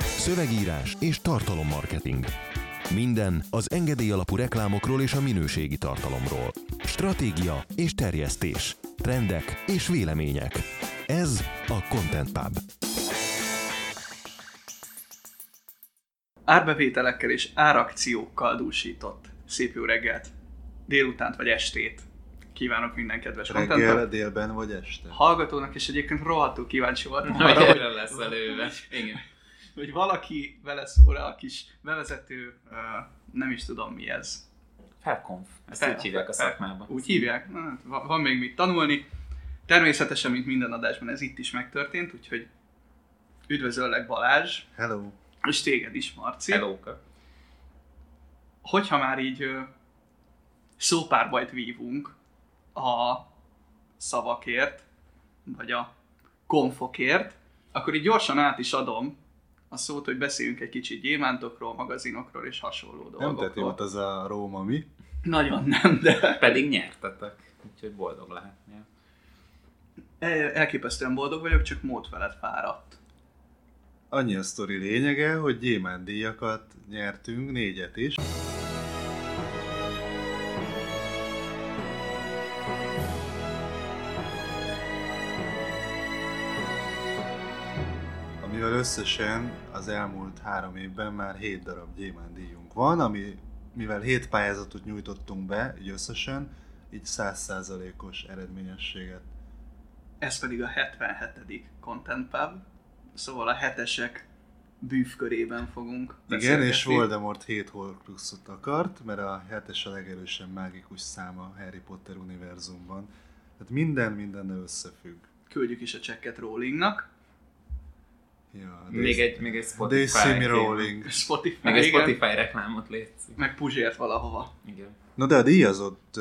Szövegírás és tartalommarketing. Minden az engedély alapú reklámokról és a minőségi tartalomról. Stratégia és terjesztés. Trendek és vélemények. Ez a Content Pub. Árbevételekkel és árakciókkal dúsított. Szép jó reggelt! Délutánt vagy estét! Kívánok minden kedves Reggel, délben vagy este? hallgatónak, és egyébként rohadtul kíváncsi voltam Hogy erre lesz előve. Igen. hogy valaki vele szól a kis bevezető, uh, nem is tudom mi ez. Felkonf. Ezt Fel- úgy hívják a szakmában. Úgy hívják? Na, hát va- van még mit tanulni. Természetesen, mint minden adásban ez itt is megtörtént, úgyhogy üdvözöllek Balázs, Hello! és téged is, Marci. Helóka. Hogyha már így szópárbajt vívunk a szavakért, vagy a konfokért, akkor így gyorsan át is adom a szót, hogy beszéljünk egy kicsit gyémántokról, magazinokról és hasonló Nem dolgokról. tett jót az a Róma, mi? Nagyon nem, de Pedig nyertetek. Úgyhogy boldog lehetnél. el- elképesztően boldog vagyok, csak mód felett fáradt. Annyi a sztori lényege, hogy gyémánt díjakat nyertünk, négyet is. Összesen az elmúlt három évben már 7 darab gyémánt díjunk van, ami, mivel 7 pályázatot nyújtottunk be, így összesen, így 100%-os eredményességet Ez pedig a 77. Content Pub, szóval a hetesek bűvkörében fogunk Igen, és Voldemort 7 Horcruxot akart, mert a hetes a legerősebb mágikus száma a Harry Potter univerzumban. Tehát minden mindennel összefügg. Küldjük is a csekket Rowlingnak. Ja, Még egy, még egy Spotify. They see me rolling. Spotify, Még egy igen. Spotify reklámot létszik. Meg Puzsért valahova. Igen. No de a díjazott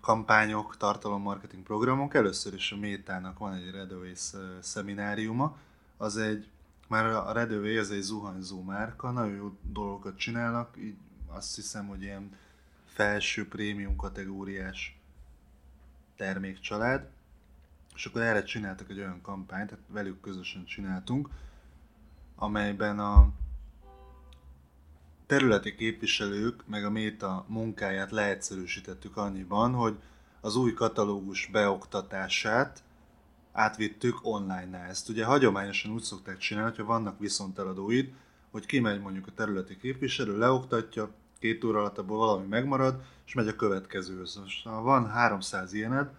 kampányok, tartalommarketing programok, először is a Métának van egy Red Oasis ö, szemináriuma, az egy, már a Red Oasis az egy zuhanyzó márka, nagyon jó dolgokat csinálnak, így azt hiszem, hogy ilyen felső prémium kategóriás termékcsalád, és akkor erre csináltak egy olyan kampányt, tehát velük közösen csináltunk, amelyben a területi képviselők meg a méta munkáját leegyszerűsítettük annyiban, hogy az új katalógus beoktatását átvittük online-nál. Ezt ugye hagyományosan úgy szokták csinálni, hogyha vannak viszonteladóid, hogy kimegy mondjuk a területi képviselő, leoktatja, két óra alatt abból valami megmarad, és megy a következőhöz. Most, ha van 300 ilyened,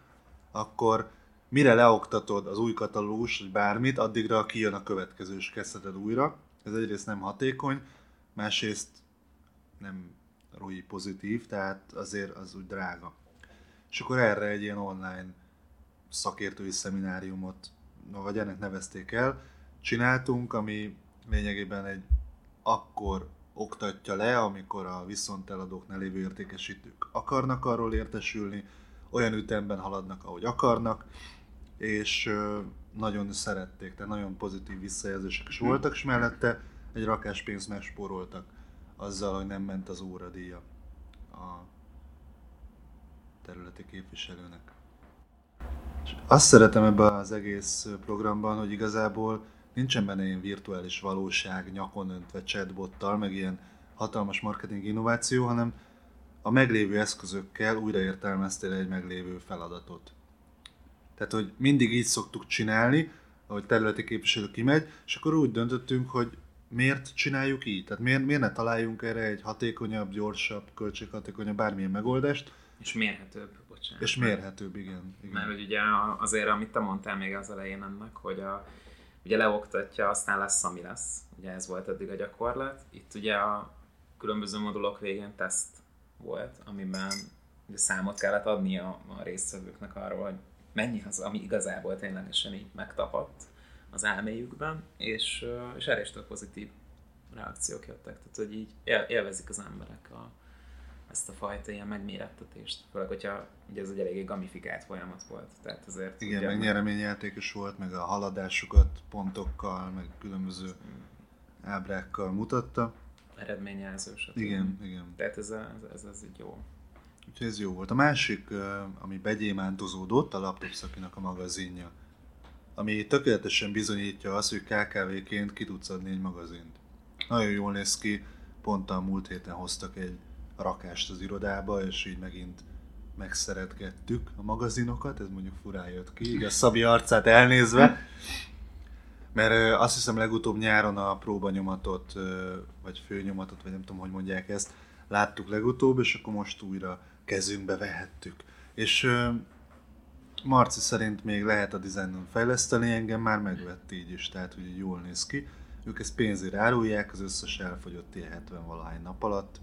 akkor mire leoktatod az új katalógus, vagy bármit, addigra kijön a következő, és kezdheted újra. Ez egyrészt nem hatékony, másrészt nem ROI pozitív, tehát azért az úgy drága. És akkor erre egy ilyen online szakértői szemináriumot, vagy ennek nevezték el, csináltunk, ami lényegében egy akkor oktatja le, amikor a viszonteladóknál lévő értékesítők akarnak arról értesülni, olyan ütemben haladnak, ahogy akarnak, és nagyon szerették, tehát nagyon pozitív visszajelzések is voltak, és mellette egy rakás pénzt megspóroltak azzal, hogy nem ment az óradíja a területi képviselőnek. És azt szeretem ebben az egész programban, hogy igazából nincsen benne ilyen virtuális valóság nyakon öntve chatbottal, meg ilyen hatalmas marketing innováció, hanem a meglévő eszközökkel újraértelmeztél egy meglévő feladatot. Tehát, hogy mindig így szoktuk csinálni, ahogy területi képviselő kimegy, és akkor úgy döntöttünk, hogy miért csináljuk így? Tehát miért, miért ne találjunk erre egy hatékonyabb, gyorsabb, költséghatékonyabb bármilyen megoldást, És mérhetőbb, bocsánat. és mérhetőbb, igen. igen. Mert hogy ugye azért, amit te mondtál még az elején ennek, hogy a, ugye leoktatja, aztán lesz, ami lesz. Ugye ez volt eddig a gyakorlat. Itt ugye a különböző modulok végén teszt volt, amiben számot kellett adni a, a résztvevőknek arról, hogy mennyi az, ami igazából ténylegesen így megtapadt az elméjükben, és, és erre is pozitív reakciók jöttek. Tehát, hogy így él, élvezik az emberek a, ezt a fajta ilyen megmérettetést. Főleg, hogyha ugye ez egy eléggé gamifikált folyamat volt. Tehát azért Igen, meg nyereményjáték is volt, meg a haladásukat pontokkal, meg különböző ábrákkal mutatta. eredményjelzős. Igen, igen. Tehát ez, ez, ez, ez így jó. Úgyhogy ez jó volt. A másik, ami begyémántozódott, a laptop szakinak a magazinja. ami tökéletesen bizonyítja azt, hogy KKV-ként ki tudsz adni egy magazint. Nagyon jól néz ki, pont a múlt héten hoztak egy rakást az irodába, és így megint megszeretgettük a magazinokat, ez mondjuk furán jött ki, így a Szabi arcát elnézve, mert azt hiszem legutóbb nyáron a próbanyomatot, vagy főnyomatot, vagy nem tudom, hogy mondják ezt, láttuk legutóbb, és akkor most újra kezünkbe vehettük. És Marci szerint még lehet a dizájnon fejleszteni, engem már megvett így is, tehát hogy jól néz ki. Ők ezt pénzért árulják, az összes elfogyott ilyen 70 valahány nap alatt.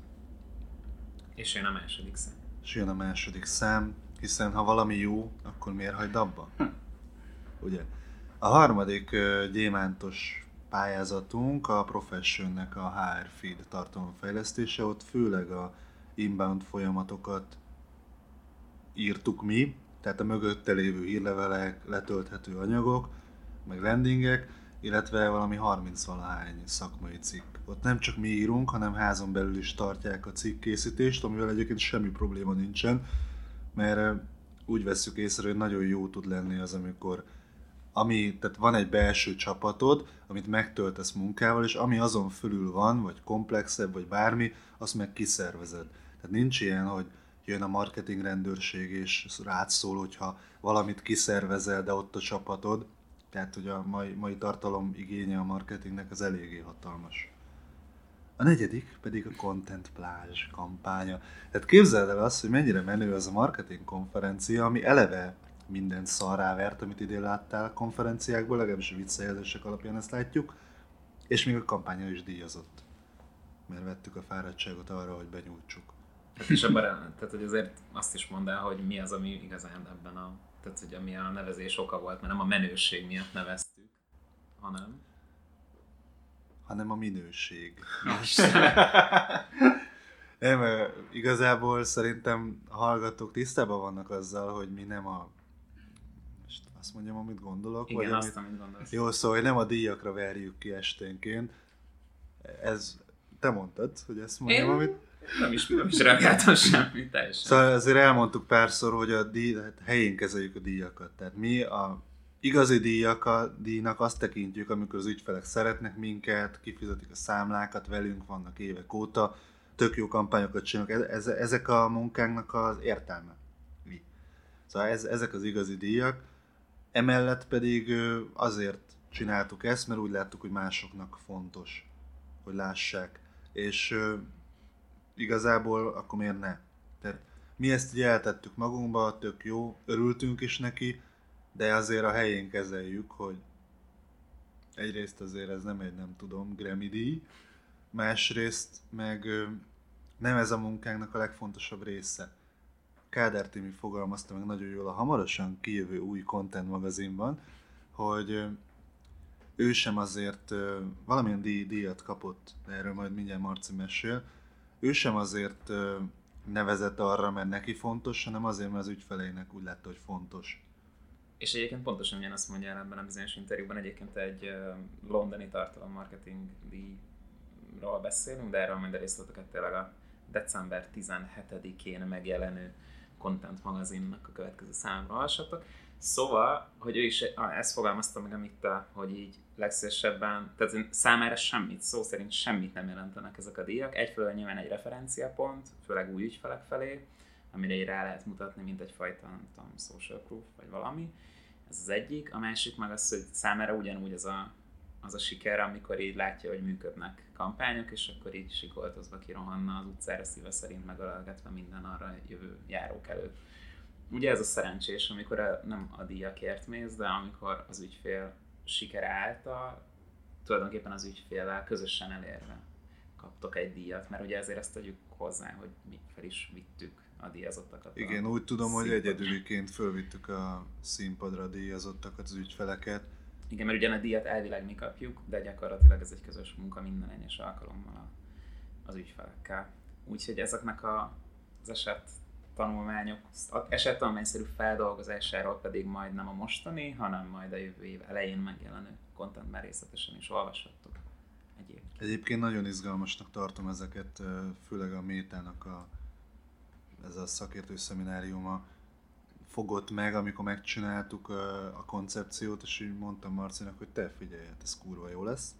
És jön a második szám. És jön a második szám, hiszen ha valami jó, akkor miért hagyd abba? Hm. Ugye? A harmadik uh, gyémántos pályázatunk a Professionnek a HR feed tartalomfejlesztése, ott főleg a inbound folyamatokat írtuk mi, tehát a mögötte lévő hírlevelek, letölthető anyagok, meg landingek, illetve valami 30 valahány szakmai cikk. Ott nem csak mi írunk, hanem házon belül is tartják a cikkkészítést, amivel egyébként semmi probléma nincsen, mert úgy veszük észre, hogy nagyon jó tud lenni az, amikor ami, tehát van egy belső csapatod, amit megtöltesz munkával, és ami azon fölül van, vagy komplexebb, vagy bármi, azt meg kiszervezed. Tehát nincs ilyen, hogy jön a marketing rendőrség, és rád szól, hogyha valamit kiszervezel, de ott a csapatod. Tehát, hogy a mai, mai tartalom igénye a marketingnek az eléggé hatalmas. A negyedik pedig a Content Plázs kampánya. Tehát képzeld el azt, hogy mennyire menő az a marketing konferencia, ami eleve minden szarrá vert, amit idén láttál a konferenciákból, legalábbis a visszajelzések alapján ezt látjuk, és még a kampánya is díjazott. Mert vettük a fáradtságot arra, hogy benyújtsuk. És abban, tehát hogy azért azt is mondd el, hogy mi az, ami igazán ebben a, tehát hogy ami a nevezés oka volt, mert nem a menőség miatt neveztük, hanem hanem a minőség. nem, igazából szerintem a hallgatók tisztában vannak azzal, hogy mi nem a most azt mondjam, amit gondolok. Igen, vagy azt, amit, amit gondolsz. Jó, szóval hogy nem a díjakra verjük ki esténként. Ez, te mondtad, hogy ezt mondjam, Én... amit... Nem is, nem is reagáltam semmit, teljesen. Szóval azért elmondtuk párszor, hogy a díj, hát helyén kezeljük a díjakat. Tehát mi a igazi díjak a díjnak azt tekintjük, amikor az ügyfelek szeretnek minket, kifizetik a számlákat, velünk vannak évek óta, tök jó kampányokat csinálunk. Ez, ezek a munkánknak az értelme. Mi. Szóval ez, ezek az igazi díjak. Emellett pedig azért csináltuk ezt, mert úgy láttuk, hogy másoknak fontos, hogy lássák. És igazából akkor miért ne? Tehát mi ezt így eltettük magunkba, tök jó, örültünk is neki, de azért a helyén kezeljük, hogy egyrészt azért ez nem egy, nem tudom, Grammy díj, másrészt meg nem ez a munkánknak a legfontosabb része. Kádár Timi fogalmazta meg nagyon jól a hamarosan kijövő új content magazinban, hogy ő sem azért valamilyen díj, díjat kapott, erről majd mindjárt Marci mesél, ő sem azért nevezett arra, mert neki fontos, hanem azért, mert az ügyfeleinek úgy látta, hogy fontos. És egyébként pontosan ugyanazt mondja el ebben a bizonyos interjúban, egyébként egy londoni tartalommarketing díjról beszélünk, de erről majd a részleteket tényleg a december 17-én megjelenő Content magazinnak a következő számra hallsatok. Szóval, hogy ő is ezt fogalmazta meg, amit te, hogy így legszívesebben, tehát számára semmit, szó szerint semmit nem jelentenek ezek a díjak. Egyfelől nyilván egy referenciapont, főleg új ügyfelek felé, amire így rá lehet mutatni, mint egyfajta, nem tudom, social proof, vagy valami. Ez az egyik. A másik meg az, hogy számára ugyanúgy az a, az a siker, amikor így látja, hogy működnek kampányok, és akkor így sikoltozva kirohanna az utcára szíve szerint megölelgetve minden arra jövő járók előtt. Ugye ez a szerencsés, amikor a, nem a díjakért mész, de amikor az ügyfél sikere által tulajdonképpen az ügyféllel közösen elérve kaptok egy díjat, mert ugye ezért ezt tegyük hozzá, hogy mi fel is vittük a díjazottakat. Igen, a úgy tudom, hogy egyedüliként fölvittük a színpadra a díjazottakat, az ügyfeleket. Igen, mert ugyan a díjat elvileg mi kapjuk, de gyakorlatilag ez egy közös munka minden egyes alkalommal az ügyfelekkel. Úgyhogy ezeknek a, az eset tanulmányok, esettanulmányszerű feldolgozásáról pedig majd nem a mostani, hanem majd a jövő év elején megjelenő contentben részletesen is olvashattok. Egyébként. Egyébként nagyon izgalmasnak tartom ezeket, főleg a métának a, ez a szakértő szemináriuma fogott meg, amikor megcsináltuk a koncepciót, és így mondtam Marcinak, hogy te figyelj, hát ez kurva jó lesz.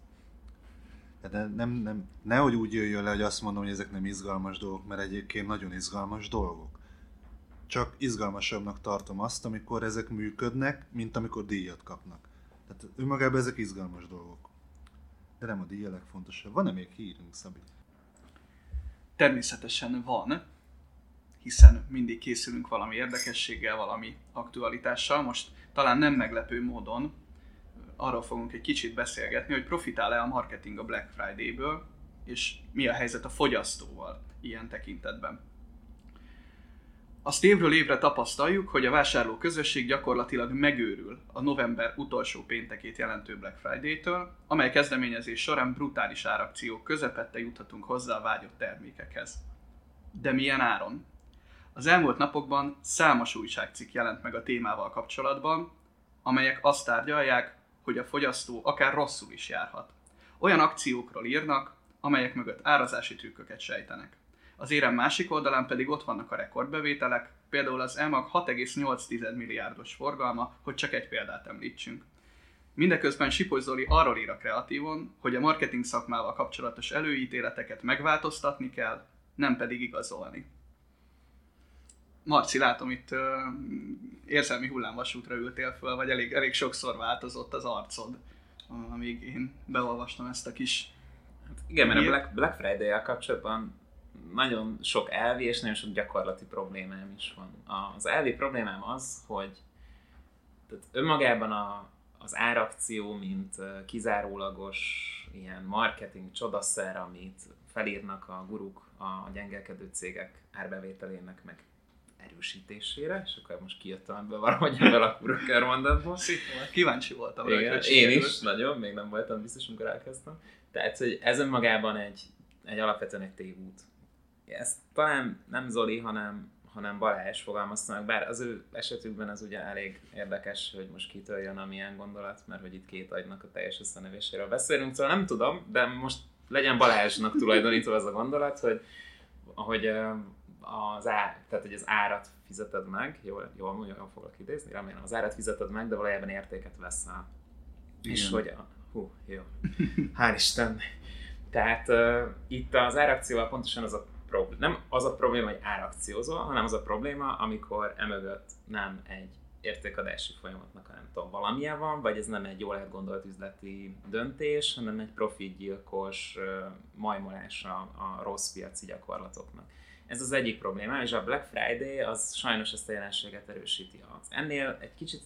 De nem, nem, nehogy úgy jöjjön le, hogy azt mondom, hogy ezek nem izgalmas dolgok, mert egyébként nagyon izgalmas dolgok. Csak izgalmasabbnak tartom azt, amikor ezek működnek, mint amikor díjat kapnak. Tehát önmagában ezek izgalmas dolgok. De nem a díj a legfontosabb. Van-e még hírünk, Szabi? Természetesen van, hiszen mindig készülünk valami érdekességgel, valami aktualitással. Most talán nem meglepő módon arról fogunk egy kicsit beszélgetni, hogy profitál-e a marketing a Black Friday-ből, és mi a helyzet a fogyasztóval ilyen tekintetben. Azt évről évre tapasztaljuk, hogy a vásárló közösség gyakorlatilag megőrül a november utolsó péntekét jelentő Black Friday-től, amely kezdeményezés során brutális árakciók közepette juthatunk hozzá a vágyott termékekhez. De milyen áron? Az elmúlt napokban számos újságcikk jelent meg a témával kapcsolatban, amelyek azt tárgyalják, hogy a fogyasztó akár rosszul is járhat. Olyan akciókról írnak, amelyek mögött árazási trükköket sejtenek. Az érem másik oldalán pedig ott vannak a rekordbevételek, például az EMAG 6,8 milliárdos forgalma, hogy csak egy példát említsünk. Mindeközben Sipos Zoli arról ír a kreatívon, hogy a marketing szakmával kapcsolatos előítéleteket megváltoztatni kell, nem pedig igazolni. Marci, látom itt uh, érzelmi hullámvasútra ültél föl, vagy elég, elég sokszor változott az arcod, amíg én beolvastam ezt a kis... Igen, mert a Black, Black Friday-el kapcsolatban nagyon sok elvi és nagyon sok gyakorlati problémám is van. Az elvi problémám az, hogy tehát önmagában a, az árakció, mint kizárólagos ilyen marketing csodaszer, amit felírnak a guruk a gyengelkedő cégek árbevételének, meg erősítésére, és akkor most kijöttem ebből valahogy ebből a kurva mondatból. Kíváncsi voltam rá, Igen, Én is, nagyon, még nem voltam biztos, amikor elkezdtem. Tehát, hogy ez önmagában egy, egy alapvetően egy tévút. Ezt talán nem Zoli, hanem, hanem Balázs fogalmazta bár az ő esetükben az ugye elég érdekes, hogy most kitől jön amilyen gondolat, mert hogy itt két agynak a teljes összenevéséről beszélünk, szóval nem tudom, de most legyen Balázsnak tulajdonítva az a gondolat, hogy, hogy az, ár, tehát, hogy az árat fizeted meg, jól, jól, jól foglak idézni, remélem az árat fizeted meg, de valójában értéket veszel. Igen. És hogy, a, hú, jó, hál' Isten. Tehát uh, itt az árakcióval pontosan az a probléma, nem az a probléma, hogy árakciózol, hanem az a probléma, amikor emögött nem egy értékadási folyamatnak, nem tudom, valamilyen van, vagy ez nem egy jól elgondolt üzleti döntés, hanem egy profitgyilkos majmolása a rossz piaci gyakorlatoknak. Ez az egyik probléma, és a Black Friday az sajnos ezt a jelenséget erősíti. Az ennél egy kicsit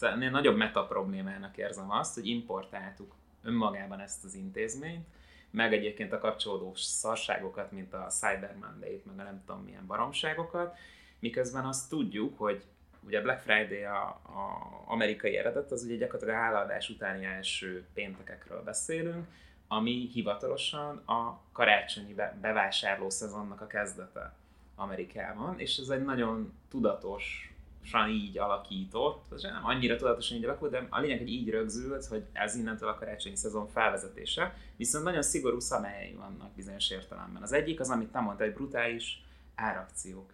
ennél nagyobb meta problémának érzem azt, hogy importáltuk önmagában ezt az intézményt, meg egyébként a kapcsolódó szarságokat, mint a Cyber Monday-t, meg a nem tudom milyen baromságokat, miközben azt tudjuk, hogy ugye Black Friday a, a amerikai eredet, az ugye gyakorlatilag a hálaadás utáni első péntekekről beszélünk, ami hivatalosan a karácsonyi bevásárló szezonnak a kezdete Amerikában, és ez egy nagyon tudatos így alakított, ez nem annyira tudatosan így alakult, de a lényeg, hogy így rögzült, hogy ez innentől a karácsonyi szezon felvezetése, viszont nagyon szigorú szabályai vannak bizonyos értelemben. Az egyik az, amit te mondtál, egy brutális árakciók.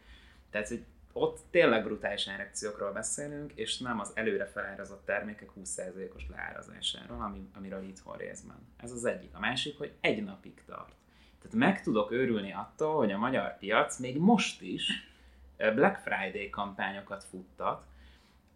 Tehát, hogy ott tényleg brutális árakciókról beszélünk, és nem az előre felárazott termékek 20%-os leárazásáról, ami, amiről itthon részben. Ez az egyik. A másik, hogy egy napig tart. Tehát meg tudok örülni attól, hogy a magyar piac még most is Black Friday kampányokat futtat,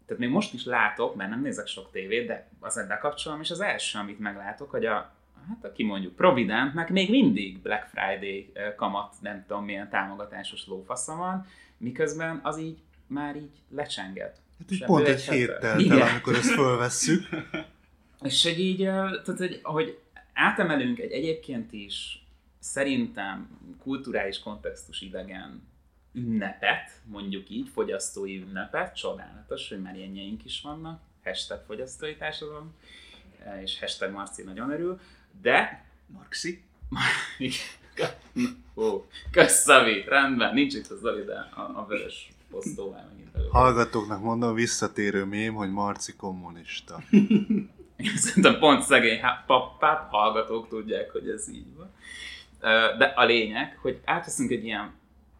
tehát még most is látok, mert nem nézek sok tévét, de azért bekapcsolom, és az első, amit meglátok, hogy a, hát aki mondjuk Providentnek még mindig Black Friday kamat, nem tudom milyen támogatásos lófasza van, miközben az így már így lecsengett. Hát így pont egy héttel el, amikor ezt fölvesszük. És hogy így, tehát, hogy, ahogy átemelünk egy egyébként is szerintem kulturális kontextus idegen ünnepet, mondjuk így, fogyasztói ünnepet, csodálatos, hogy már ilyenjeink is vannak, hashtag fogyasztói társadalom, és hashtag Marci nagyon örül, de... Marxi? Ó, kösz rendben, nincs itt az Zoli, de a, a vörös posztóval megint elő. Hallgatóknak mondom, visszatérő mém, hogy Marci kommunista. Szerintem pont szegény pap, pap hallgatók tudják, hogy ez így van. De a lényeg, hogy átveszünk egy ilyen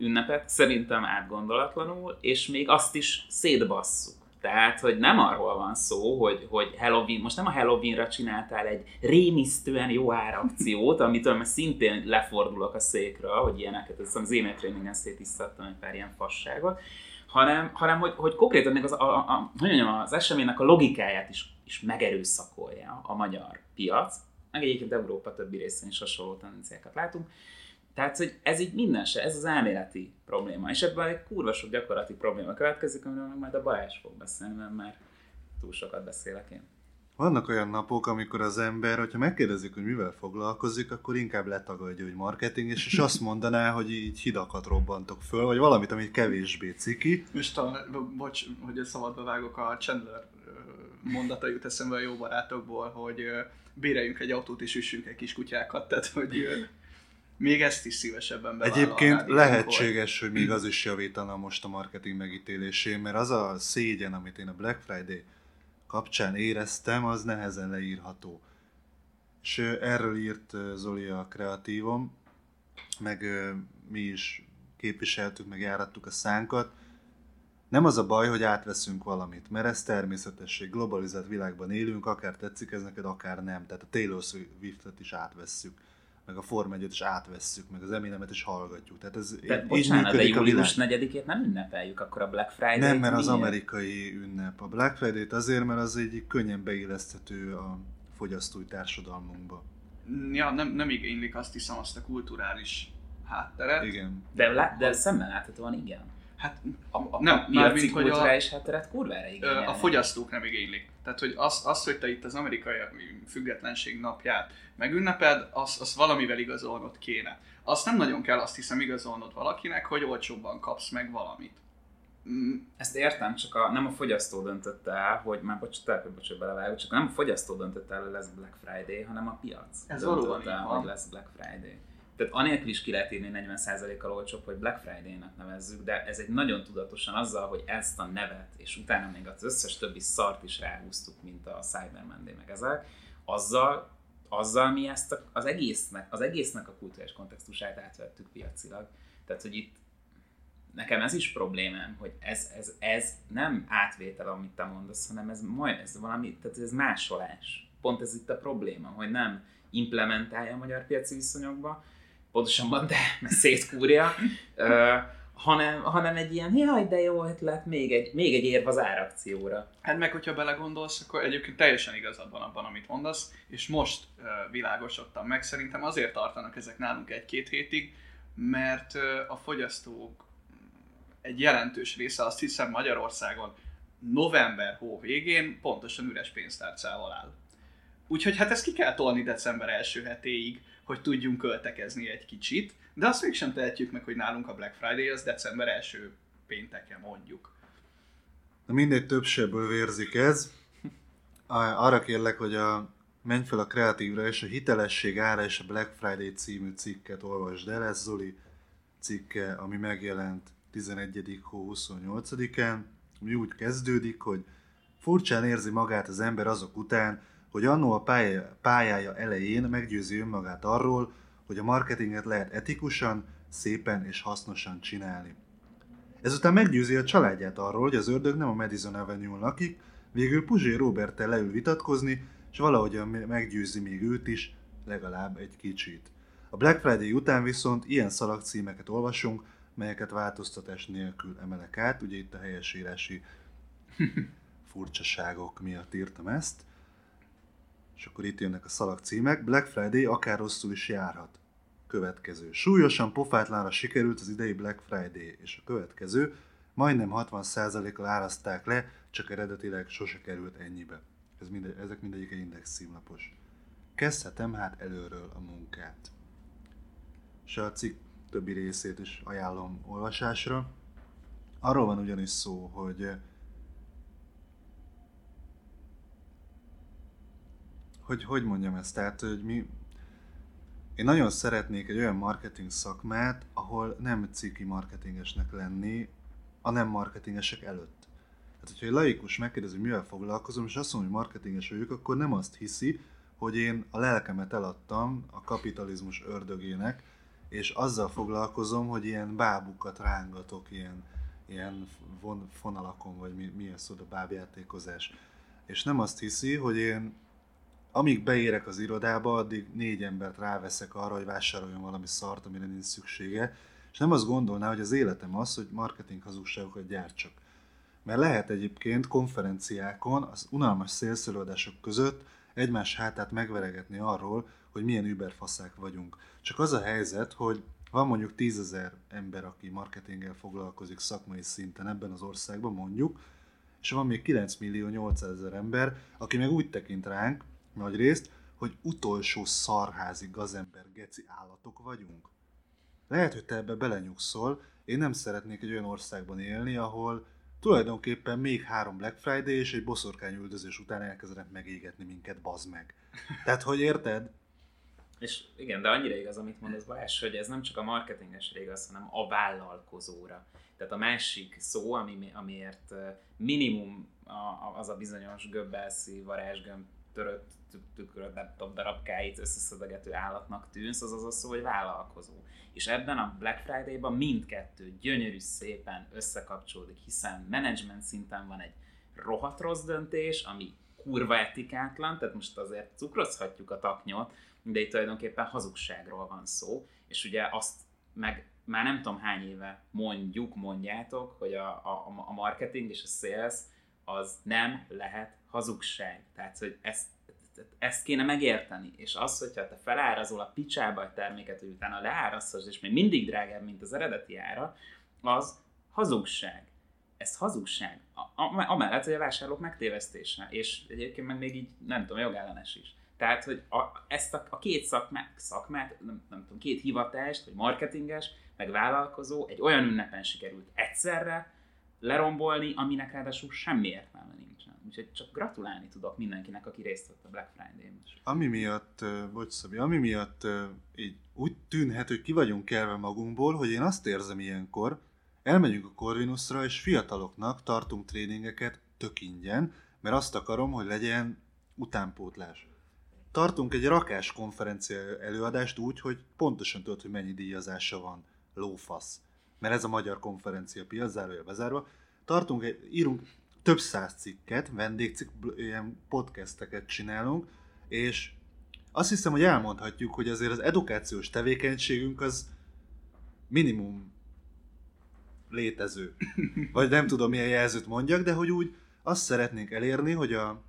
ünnepet, szerintem átgondolatlanul, és még azt is szétbasszuk. Tehát, hogy nem arról van szó, hogy, hogy Halloween, most nem a Halloweenra csináltál egy rémisztően jó árakciót, amitől már szintén lefordulok a székről, hogy ilyeneket, ez az e-mail tréningen szétisztattam egy pár ilyen fasságot, hanem, hanem hogy, hogy konkrétan még az, a, a, hogy mondjam, az eseménynek a logikáját is, is megerőszakolja a magyar piac, meg egyébként Európa többi részén is hasonló tendenciákat látunk. Tehát, hogy ez így minden se, ez az elméleti probléma. És ebből egy kurva sok gyakorlati probléma következik, amiről meg majd a Balázs fog beszélni, mert már túl sokat beszélek én. Vannak olyan napok, amikor az ember, hogyha megkérdezik, hogy mivel foglalkozik, akkor inkább letagadja, hogy marketing, és, és azt mondaná, hogy így hidakat robbantok föl, vagy valamit, amit kevésbé ciki. Most a, bocs, hogy a szabadba vágok, a Chandler mondata jut eszembe a jó barátokból, hogy béreljünk egy autót és üssünk egy kis kutyákat, tehát hogy még ezt is szívesebben Egyébként lehetséges, hogy még az is javítana most a marketing megítélésén, mert az a szégyen, amit én a Black Friday kapcsán éreztem, az nehezen leírható. És erről írt Zoli a kreatívom, meg mi is képviseltük, meg járattuk a szánkat. Nem az a baj, hogy átveszünk valamit, mert ez természetesség, globalizált világban élünk, akár tetszik ez neked, akár nem. Tehát a Taylor Swift-et is átvesszük meg a Form 1 is átvesszük, meg az Eminemet is hallgatjuk. Tehát ez De így bocsánat, de július 4-ét nem ünnepeljük, akkor a Black Friday-t Nem, mert az amerikai ünnep. A Black Friday-t azért, mert az egy könnyen beilleszthető a fogyasztói társadalmunkba. Ja, nem, nem igénylik azt hiszem azt a kulturális hátteret. Igen. De, de szemben láthatóan igen. Hát a, a, nem, a piaci kulturális a, hátteret kurvára igényelni. A fogyasztók nem igénylik. Tehát, hogy az, az, hogy te itt az amerikai függetlenség napját megünneped, azt az valamivel igazolnod kéne. Azt nem nagyon kell azt hiszem igazolnod valakinek, hogy olcsóbban kapsz meg valamit. Mm. Ezt értem, csak a, nem a fogyasztó döntötte el, hogy már bocs, te, bocs, hogy belevágok, csak nem a fogyasztó döntötte el, hogy lesz Black Friday, hanem a piac. Ez valóban el, hogy lesz Black Friday. Tehát anélkül is ki lehet írni 40%-kal olcsóbb, hogy Black Friday-nek nevezzük, de ez egy nagyon tudatosan azzal, hogy ezt a nevet, és utána még az összes többi szart is ráhúztuk, mint a Cyber Monday meg ezek, azzal, azzal mi ezt az egésznek, az egésznek a kulturális kontextusát átvettük piacilag. Tehát, hogy itt nekem ez is problémám, hogy ez, ez, ez nem átvétel, amit te mondasz, hanem ez majd, ez valami, tehát ez másolás. Pont ez itt a probléma, hogy nem implementálja a magyar piaci viszonyokba, pontosabban, de szétkúrja, uh, hanem, hanem egy ilyen, jaj, de jó ötlet, még egy, még egy érv az árakcióra. Hát meg, hogyha belegondolsz, akkor egyébként teljesen igazad van abban, amit mondasz, és most uh, világosodtam meg, szerintem azért tartanak ezek nálunk egy-két hétig, mert uh, a fogyasztók egy jelentős része, azt hiszem Magyarországon november hó végén pontosan üres pénztárcával áll. Úgyhogy hát ezt ki kell tolni december első hetéig, hogy tudjunk költekezni egy kicsit, de azt mégsem tehetjük meg, hogy nálunk a Black Friday az december első pénteke mondjuk. Na mindegy, több sebből vérzik ez. Arra kérlek, hogy a, menj fel a kreatívra, és a hitelesség ára és a Black Friday című cikket olvasd el. Ez Zoli cikke, ami megjelent 11. hó 28-án, ami úgy kezdődik, hogy furcsán érzi magát az ember azok után, hogy annó a pályája elején meggyőzi önmagát arról, hogy a marketinget lehet etikusan, szépen és hasznosan csinálni. Ezután meggyőzi a családját arról, hogy az ördög nem a Madison Avenue-n lakik, végül Puzsé Roberttel leül vitatkozni, és valahogyan meggyőzi még őt is, legalább egy kicsit. A Black Friday után viszont ilyen szalagcímeket olvasunk, melyeket változtatás nélkül emelek át, ugye itt a helyesírási furcsaságok miatt írtam ezt és akkor itt jönnek a szalag címek, Black Friday akár rosszul is járhat. Következő. Súlyosan pofátlanra sikerült az idei Black Friday, és a következő, majdnem 60%-kal áraszták le, csak eredetileg sose került ennyibe. Ez minde, ezek mindegyik egy index címlapos. Kezdhetem hát előről a munkát. És a cikk többi részét is ajánlom olvasásra. Arról van ugyanis szó, hogy hogy hogy mondjam ezt, tehát, hogy mi, én nagyon szeretnék egy olyan marketing szakmát, ahol nem ciki marketingesnek lenni a nem marketingesek előtt. Tehát, hogyha egy laikus megkérdezi, hogy mivel foglalkozom, és azt mondom, hogy marketinges vagyok, akkor nem azt hiszi, hogy én a lelkemet eladtam a kapitalizmus ördögének, és azzal foglalkozom, hogy ilyen bábukat rángatok, ilyen, ilyen von, fonalakon, vagy mi, mi ez a bábjátékozás. És nem azt hiszi, hogy én amíg beérek az irodába, addig négy embert ráveszek arra, hogy vásároljon valami szart, amire nincs szüksége, és nem azt gondolná, hogy az életem az, hogy marketing hazugságokat gyártsak. Mert lehet egyébként konferenciákon az unalmas szélszölődások között egymás hátát megveregetni arról, hogy milyen überfaszák vagyunk. Csak az a helyzet, hogy van mondjuk tízezer ember, aki marketinggel foglalkozik szakmai szinten ebben az országban mondjuk, és van még 9 millió 800 ezer ember, aki meg úgy tekint ránk, nagy részt, hogy utolsó szarházi gazember geci állatok vagyunk. Lehet, hogy te ebbe belenyugszol, én nem szeretnék egy olyan országban élni, ahol tulajdonképpen még három Black Friday és egy boszorkányüldözés után elkezdenek megégetni minket, bazd meg. Tehát, hogy érted? És igen, de annyira igaz, amit mondasz Balázs, hogy ez nem csak a marketingesre igaz, hanem a vállalkozóra. Tehát a másik szó, ami, amiért minimum az a bizonyos göbbelszi varázsgömb törött tükröt, nem tudom, darabkáit összeszedegető állatnak tűnsz, az az a szó, hogy vállalkozó. És ebben a Black Friday-ban mindkettő gyönyörű szépen összekapcsolódik, hiszen management szinten van egy rohadt rossz döntés, ami kurva etikátlan, tehát most azért cukrozhatjuk a taknyot, de itt tulajdonképpen hazugságról van szó, és ugye azt meg már nem tudom hány éve mondjuk, mondjátok, hogy a, a, a marketing és a sales az nem lehet hazugság. Tehát, hogy ezt, ezt kéne megérteni. És az, hogyha te felárazol a picsába egy terméket, hogy utána leárasztasz, és még mindig drágább, mint az eredeti ára, az hazugság. Ez hazugság. Amellett, hogy a vásárlók megtévesztése. És egyébként meg még így, nem tudom, jogellenes is. Tehát, hogy a, ezt a, a két szakmát, szakmát nem, nem tudom, két hivatást, vagy marketinges, meg vállalkozó egy olyan ünnepen sikerült egyszerre lerombolni, aminek ráadásul semmi értelme nincsen. Úgyhogy csak gratulálni tudok mindenkinek, aki részt vett a Black Friday-n. Ami miatt, bocs Szabi, ami miatt így úgy tűnhet, hogy ki vagyunk kelve magunkból, hogy én azt érzem ilyenkor, elmegyünk a Corvinusra, és fiataloknak tartunk tréningeket tök ingyen, mert azt akarom, hogy legyen utánpótlás tartunk egy rakás konferencia előadást úgy, hogy pontosan tudod, hogy mennyi díjazása van. Lófasz. Mert ez a magyar konferencia piac, zárója bezárva. Tartunk, egy, írunk több száz cikket, vendégcikk, ilyen podcasteket csinálunk, és azt hiszem, hogy elmondhatjuk, hogy azért az edukációs tevékenységünk az minimum létező. Vagy nem tudom, milyen jelzőt mondjak, de hogy úgy azt szeretnénk elérni, hogy a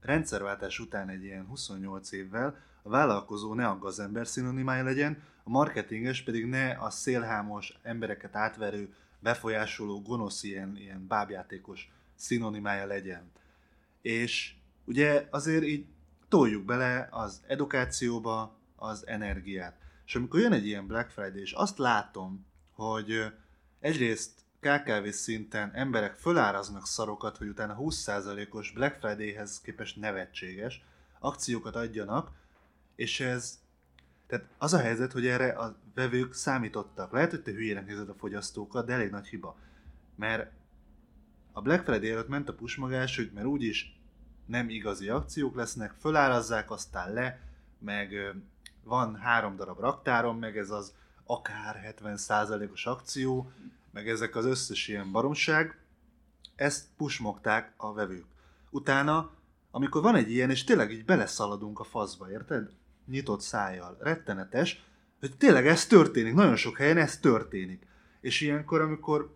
rendszerváltás után egy ilyen 28 évvel a vállalkozó ne a gazember szinonimája legyen, a marketinges pedig ne a szélhámos, embereket átverő, befolyásoló, gonosz ilyen, ilyen bábjátékos szinonimája legyen. És ugye azért így toljuk bele az edukációba az energiát. És amikor jön egy ilyen Black Friday, és azt látom, hogy egyrészt KKV szinten emberek föláraznak szarokat, hogy utána 20%-os Black Friday-hez képest nevetséges akciókat adjanak, és ez tehát az a helyzet, hogy erre a vevők számítottak. Lehet, hogy te hülyének nézed a fogyasztókat, de elég nagy hiba. Mert a Black Friday előtt ment a pusmagás, hogy mert úgyis nem igazi akciók lesznek, fölárazzák, aztán le, meg van három darab raktárom, meg ez az akár 70%-os akció, meg ezek az összes ilyen baromság, ezt pusmogták a vevők. Utána, amikor van egy ilyen, és tényleg így beleszaladunk a faszba, érted? Nyitott szájjal, rettenetes, hogy tényleg ez történik, nagyon sok helyen ez történik. És ilyenkor, amikor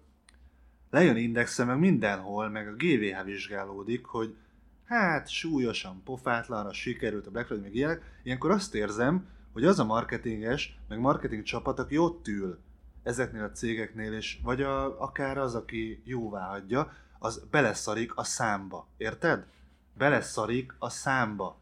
lejön indexe, meg mindenhol, meg a GVH vizsgálódik, hogy hát súlyosan pofátlanra sikerült a Black Friday, meg ilyenek, ilyenkor azt érzem, hogy az a marketinges, meg marketing csapat, aki ott ül, ezeknél a cégeknél, és vagy a, akár az, aki jóvá hagyja, az beleszarik a számba. Érted? Beleszarik a számba.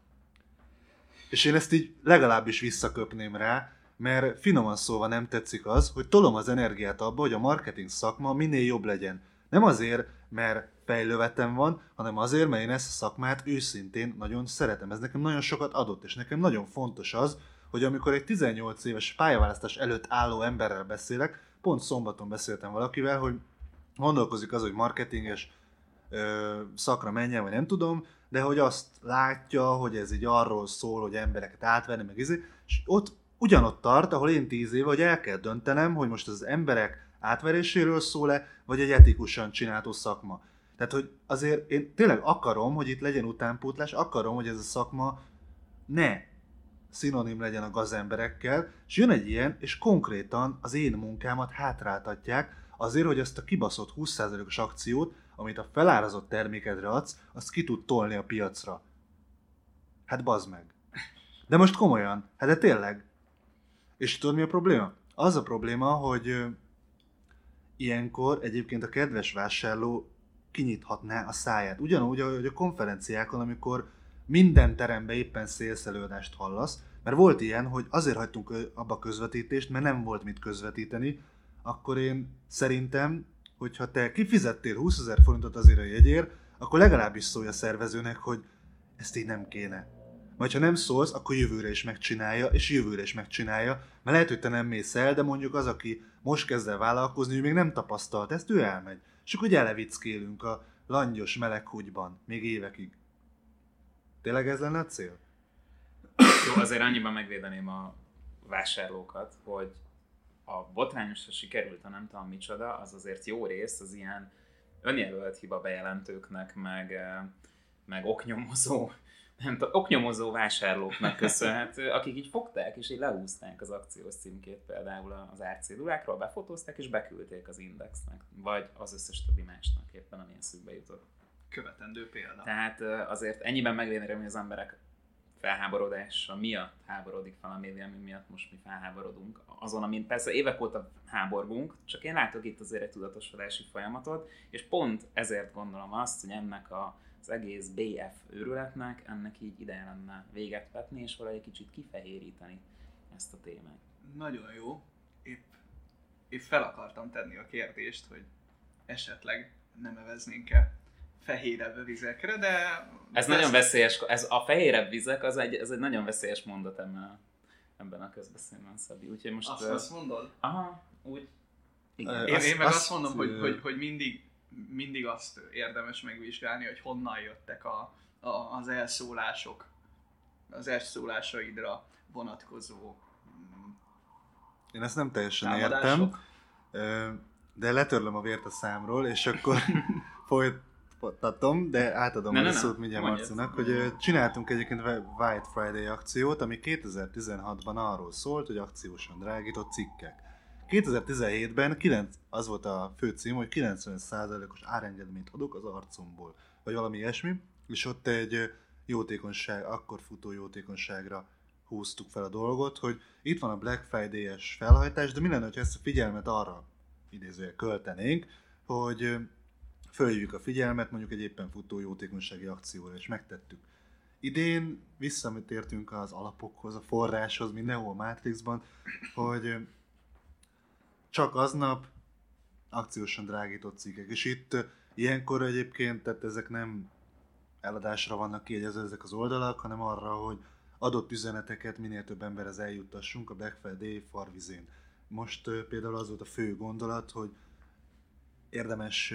És én ezt így legalábbis visszaköpném rá, mert finoman szólva nem tetszik az, hogy tolom az energiát abba, hogy a marketing szakma minél jobb legyen. Nem azért, mert fejlővetem van, hanem azért, mert én ezt a szakmát őszintén nagyon szeretem. Ez nekem nagyon sokat adott, és nekem nagyon fontos az, hogy amikor egy 18 éves pályaválasztás előtt álló emberrel beszélek, pont szombaton beszéltem valakivel, hogy gondolkozik az, hogy marketinges ö, szakra menjen, vagy nem tudom, de hogy azt látja, hogy ez így arról szól, hogy embereket átvenni, meg izé, és ott ugyanott tart, ahol én tíz éve, hogy el kell döntenem, hogy most az emberek átveréséről szól-e, vagy egy etikusan csinálható szakma. Tehát, hogy azért én tényleg akarom, hogy itt legyen utánpótlás, akarom, hogy ez a szakma ne szinonim legyen a gazemberekkel, és jön egy ilyen, és konkrétan az én munkámat hátráltatják, azért, hogy ezt a kibaszott 20%-os akciót, amit a felárazott termékedre adsz, azt ki tud tolni a piacra. Hát bazd meg. De most komolyan, hát de tényleg. És tudod mi a probléma? Az a probléma, hogy ilyenkor egyébként a kedves vásárló kinyithatná a száját. Ugyanúgy, ahogy a konferenciákon, amikor minden teremben éppen szélszelőadást hallasz, mert volt ilyen, hogy azért hagytunk abba közvetítést, mert nem volt mit közvetíteni, akkor én szerintem, hogyha te kifizettél 20 ezer forintot azért a jegyért, akkor legalábbis szólj a szervezőnek, hogy ezt így nem kéne. Vagy ha nem szólsz, akkor jövőre is megcsinálja, és jövőre is megcsinálja, mert lehet, hogy te nem mész el, de mondjuk az, aki most kezd el vállalkozni, ő még nem tapasztalt, ezt ő elmegy. És akkor elevickélünk a langyos meleghúgyban, még évekig. Tényleg ez lenne a cél? Jó, azért annyiban megvédeném a vásárlókat, hogy a botrányosra sikerült, a nem tudom micsoda, az azért jó rész az ilyen önjelölt hiba bejelentőknek, meg, meg oknyomozó, nem tudom, oknyomozó vásárlóknak köszönhető, akik így fogták és így lehúzták az akciós címkét például az árcédulákról, befotózták és beküldték az indexnek, vagy az összes többi másnak éppen, amilyen szükbe jutott. Követendő példa. Tehát azért ennyiben megvédeném, hogy az emberek felháborodása miatt háborodik fel a média, ami miatt most mi felháborodunk. Azon, amin persze évek óta háborgunk, csak én látok itt azért egy tudatosodási folyamatot, és pont ezért gondolom azt, hogy ennek a, az egész BF őrületnek, ennek így ide lenne véget vetni, és valahogy egy kicsit kifehéríteni ezt a témát. Nagyon jó. Épp, épp fel akartam tenni a kérdést, hogy esetleg nem eveznénk-e fehérebb vizekre, de... Ez nagyon veszélyes, ez a fehérebb vizek, az egy, ez egy nagyon veszélyes mondat ebben a, ebben a közbeszélben, Szabi. Úgyhogy most... Azt, ö, azt mondod? Aha, úgy. Igen. Én, Azt- én meg azt, azt, mondom, hogy, hogy, hogy mindig, mindig azt érdemes megvizsgálni, hogy honnan jöttek a, a, az elszólások, az elszólásaidra vonatkozó mm, Én ezt nem teljesen támadások. értem, de letörlöm a vért a számról, és akkor folytatom, de átadom Ne, a ne, ne, szót mindjárt. Marcinak, hogy csináltunk egyébként White Friday akciót, ami 2016-ban arról szólt, hogy akciósan drágított cikkek. 2017-ben 9, az volt a fő cím, hogy 90%-os árengedményt adok az arcomból, vagy valami ilyesmi, és ott egy jótékonyság, akkor futó jótékonyságra húztuk fel a dolgot, hogy itt van a Black Friday-es felhajtás, de mi lenne, ha ezt a figyelmet arra idézője költenénk, hogy fölhívjuk a figyelmet mondjuk egy éppen futó jótékonysági akcióra, és megtettük. Idén visszatértünk az alapokhoz, a forráshoz, mindenhol Matrixban, hogy csak aznap akciósan drágított cikkek. És itt ilyenkor egyébként, tehát ezek nem eladásra vannak kiegyezve ezek az oldalak, hanem arra, hogy adott üzeneteket minél több emberhez eljuttassunk a Black Friday farvizén. Most például az volt a fő gondolat, hogy érdemes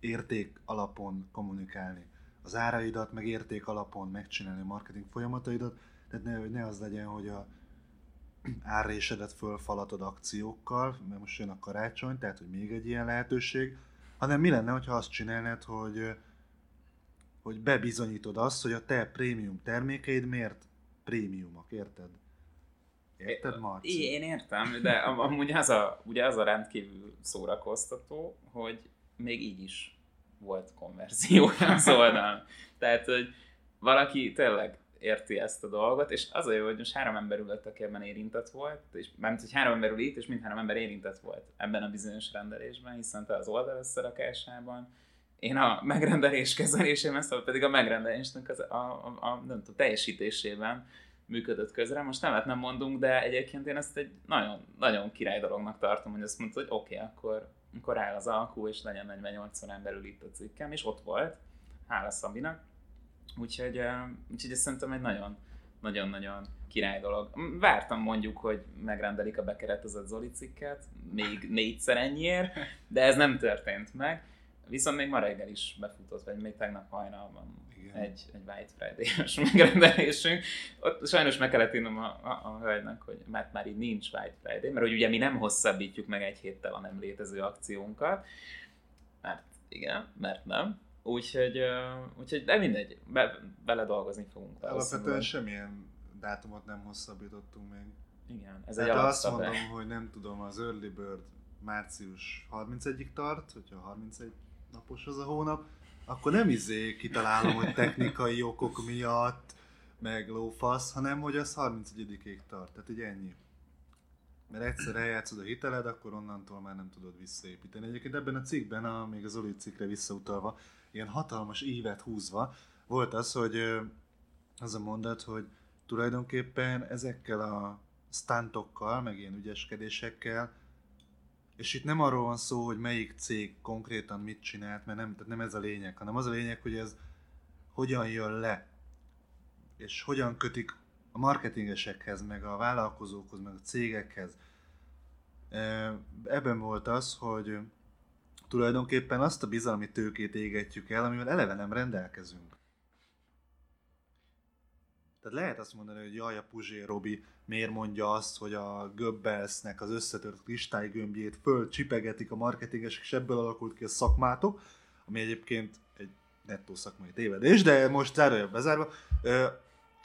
érték alapon kommunikálni. Az áraidat, meg érték alapon megcsinálni a marketing folyamataidat, tehát ne, ne az legyen, hogy a árrésedet fölfalatod akciókkal, mert most jön a karácsony, tehát hogy még egy ilyen lehetőség, hanem mi lenne, ha azt csinálnád, hogy hogy bebizonyítod azt, hogy a te prémium termékeid miért prémiumok, érted? Érted, Marci? Én értem, de am- amúgy az a, ugye az a rendkívül szórakoztató, hogy még így is volt konverziója az oldalon. Tehát, hogy valaki tényleg érti ezt a dolgot, és az a jó, hogy most három ember ülött, aki ebben érintett volt, és mármint, hogy három ember ül itt, és mindhárom ember érintett volt ebben a bizonyos rendelésben, hiszen te az oldal összerakásában, én a megrendelés kezelésében, szóval pedig a megrendelésnek az, a, a, a, nem tudom, teljesítésében működött közre. Most nevet nem mondunk, de egyébként én ezt egy nagyon, nagyon király dolognak tartom, hogy azt mondta, hogy oké, okay, akkor, akkor áll az alkú, és legyen 48 órán belül itt a cikkem, és ott volt, hála Szabinak. Úgyhogy, úgyhogy ez szerintem egy nagyon, nagyon-nagyon király dolog. Vártam mondjuk, hogy megrendelik a bekeretezett Zoli cikket, még négyszer ennyiért, de ez nem történt meg. Viszont még ma reggel is befutott, vagy még tegnap hajnalban Igen. egy, egy White Friday-es megrendelésünk. Ott sajnos meg kellett írnom a, a, a hölgynek, hogy mert már így nincs White Friday, mert hogy ugye mi nem hosszabbítjuk meg egy héttel a nem létező akciónkat, mert igen, mert nem. Úgyhogy, úgyhogy de mindegy, be, bele dolgozni fogunk. Alapvetően semmilyen dátumot nem hosszabbítottunk még. Igen, ez Tehát egy azt mondom, hogy nem tudom, az Early Bird március 31-ig tart, hogyha 31 napos az a hónap, akkor nem izé kitalálom, hogy technikai okok miatt, meg lófasz, hanem hogy az 31-ig tart. Tehát így ennyi. Mert egyszer eljátszod a hiteled, akkor onnantól már nem tudod visszaépíteni. Egyébként ebben a cikkben, a, még az Oli cikkre visszautalva, ilyen hatalmas ívet húzva, volt az, hogy az a mondat, hogy tulajdonképpen ezekkel a stuntokkal, meg ilyen ügyeskedésekkel és itt nem arról van szó, hogy melyik cég konkrétan mit csinált, mert nem, tehát nem ez a lényeg, hanem az a lényeg, hogy ez hogyan jön le, és hogyan kötik a marketingesekhez, meg a vállalkozókhoz, meg a cégekhez. Ebben volt az, hogy tulajdonképpen azt a bizalmi tőkét égetjük el, amivel eleve nem rendelkezünk. Tehát lehet azt mondani, hogy jaj, a Puzsé Robi miért mondja azt, hogy a Goebbelsnek az összetört kristálygömbjét fölcsipegetik a marketingesek, és ebből alakult ki a szakmátok, ami egyébként egy nettó szakmai tévedés, de most zárója bezárva.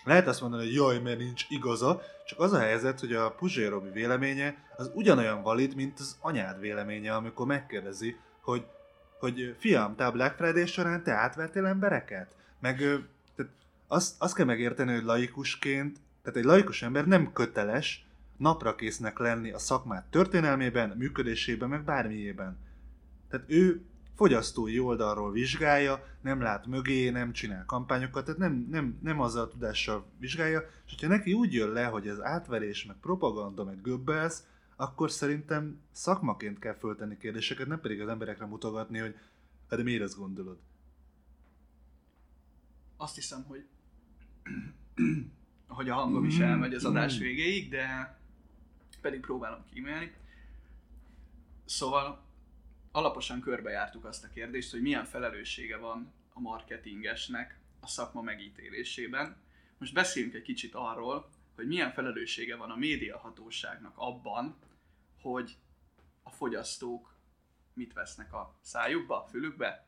Lehet azt mondani, hogy jaj, mert nincs igaza, csak az a helyzet, hogy a Puzsé Robi véleménye az ugyanolyan valid, mint az anyád véleménye, amikor megkérdezi, hogy, hogy fiam, te a Black Friday során te átvettél embereket? Meg azt, azt kell megérteni, hogy laikusként tehát egy laikus ember nem köteles napra késznek lenni a szakmát történelmében, működésében, meg bármiében. Tehát ő fogyasztói oldalról vizsgálja, nem lát mögé, nem csinál kampányokat, tehát nem, nem, nem azzal a tudással vizsgálja, és hogyha neki úgy jön le, hogy ez átverés, meg propaganda, meg göbbelsz, akkor szerintem szakmaként kell föltenni kérdéseket, nem pedig az emberekre mutogatni, hogy hát de miért ezt gondolod? Azt hiszem, hogy hogy a hangom is elmegy az adás végéig, de pedig próbálom kímélni. Szóval alaposan körbejártuk azt a kérdést, hogy milyen felelőssége van a marketingesnek a szakma megítélésében. Most beszéljünk egy kicsit arról, hogy milyen felelőssége van a médiahatóságnak abban, hogy a fogyasztók mit vesznek a szájukba, a fülükbe.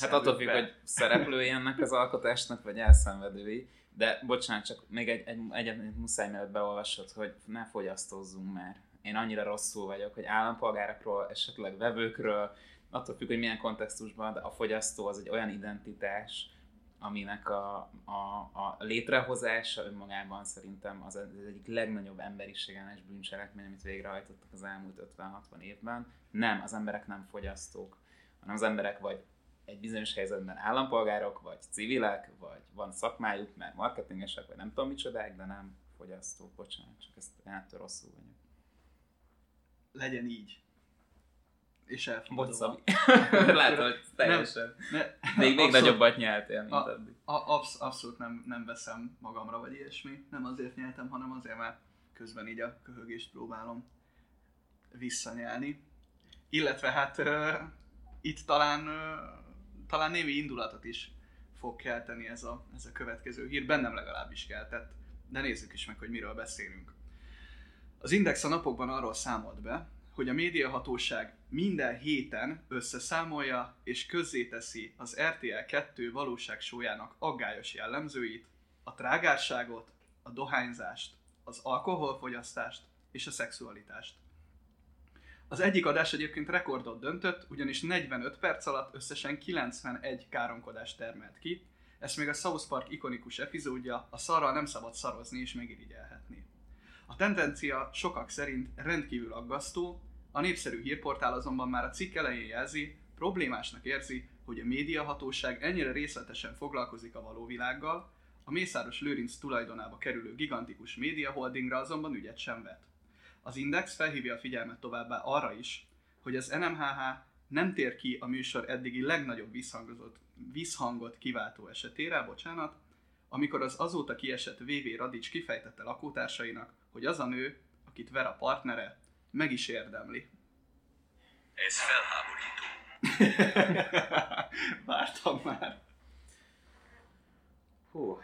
Hát attól függ, hogy szereplői ennek az alkotásnak, vagy elszenvedői. De bocsánat, csak még egy, egy, egy, egy muszáj mellett beolvasod, hogy ne fogyasztózzunk már. Én annyira rosszul vagyok, hogy állampolgárokról, esetleg vevőkről, attól függ, hogy milyen kontextusban, de a fogyasztó az egy olyan identitás, aminek a, a, a létrehozása önmagában szerintem az, az egyik legnagyobb emberiségellenes bűncselekmény, amit végrehajtottak az elmúlt 50-60 évben. Nem, az emberek nem fogyasztók, hanem az emberek vagy egy bizonyos helyzetben állampolgárok, vagy civilek, vagy van szakmájuk, mert marketingesek, vagy nem tudom micsodák, de nem fogyasztók, bocsánat, csak ezt ettől rosszul vagyok. Legyen így. És elfogadom. Látod, hogy teljesen. Nem, ne, még, még nagyobbat nyeltél, mint a, addig. A, absz, abszolút nem, nem veszem magamra, vagy ilyesmi. Nem azért nyeltem, hanem azért, mert közben így a köhögést próbálom visszanyelni. Illetve hát uh, itt talán uh, talán némi indulatot is fog kelteni ez a, ez a következő hír, bennem legalábbis keltett, de nézzük is meg, hogy miről beszélünk. Az Index a napokban arról számolt be, hogy a médiahatóság minden héten összeszámolja és közzéteszi az RTL 2 valóságsójának aggályos jellemzőit, a trágárságot, a dohányzást, az alkoholfogyasztást és a szexualitást. Az egyik adás egyébként rekordot döntött, ugyanis 45 perc alatt összesen 91 káromkodást termelt ki. Ez még a South Park ikonikus epizódja, a szarral nem szabad szarozni és megirigyelhetni. A tendencia sokak szerint rendkívül aggasztó, a népszerű hírportál azonban már a cikk elején jelzi, problémásnak érzi, hogy a médiahatóság ennyire részletesen foglalkozik a való világgal, a Mészáros Lőrinc tulajdonába kerülő gigantikus médiaholdingra azonban ügyet sem vet. Az Index felhívja a figyelmet továbbá arra is, hogy az NMHH nem tér ki a műsor eddigi legnagyobb visszhangot, visszhangot kiváltó esetére, bocsánat, amikor az azóta kiesett VV Radics kifejtette lakótársainak, hogy az a nő, akit ver a partnere, meg is érdemli. Ez felháborító. Vártam már. Hú.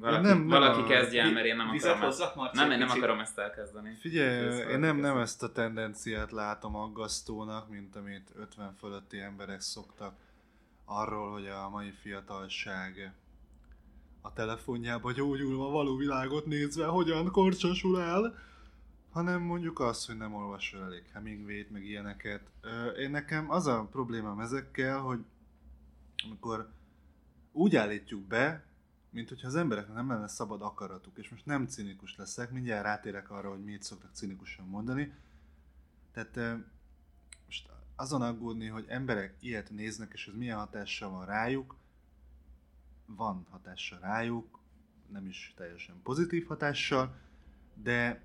Valaki, nem- valaki a- kezdje el, mert én nem akarom hozzak, Marci? Nem, én nem akarom ezt elkezdeni. Figyelj, én nem, nem ezt a tendenciát látom aggasztónak, mint amit 50 fölötti emberek szoktak arról, hogy a mai fiatalság a telefonjába gyógyulva való világot nézve hogyan korcsosul el, hanem mondjuk azt, hogy nem olvasol elég Hemingway-t, meg ilyeneket. Én nekem az a problémám ezekkel, hogy amikor úgy állítjuk be, mint hogyha az embereknek nem lenne szabad akaratuk, és most nem cinikus leszek, mindjárt rátérek arra, hogy mit szoktak cinikusan mondani. Tehát most azon aggódni, hogy emberek ilyet néznek, és ez milyen hatással van rájuk, van hatással rájuk, nem is teljesen pozitív hatással, de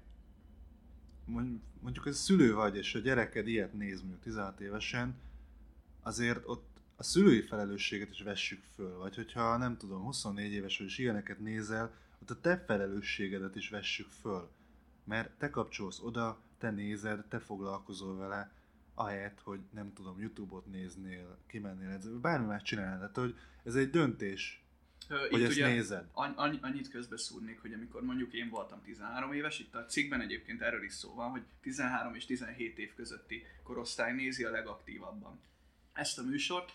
mond- mondjuk ez szülő vagy, és a gyereked ilyet néz mondjuk 16 évesen, azért ott a szülői felelősséget is vessük föl, vagy hogyha nem tudom, 24 éves vagy, és ilyeneket nézel, ott a te felelősségedet is vessük föl. Mert te kapcsolsz oda, te nézed, te foglalkozol vele, ahelyett, hogy nem tudom, Youtube-ot néznél, kimennél edzeni, bármi más csinálnál. Tehát, hogy ez egy döntés, Ö, hogy ezt ugye nézed. Anny- annyi- annyit közbeszúrnék, hogy amikor mondjuk én voltam 13 éves, itt a cikkben egyébként erről is szó van, hogy 13 és 17 év közötti korosztály nézi a legaktívabban ezt a műsort,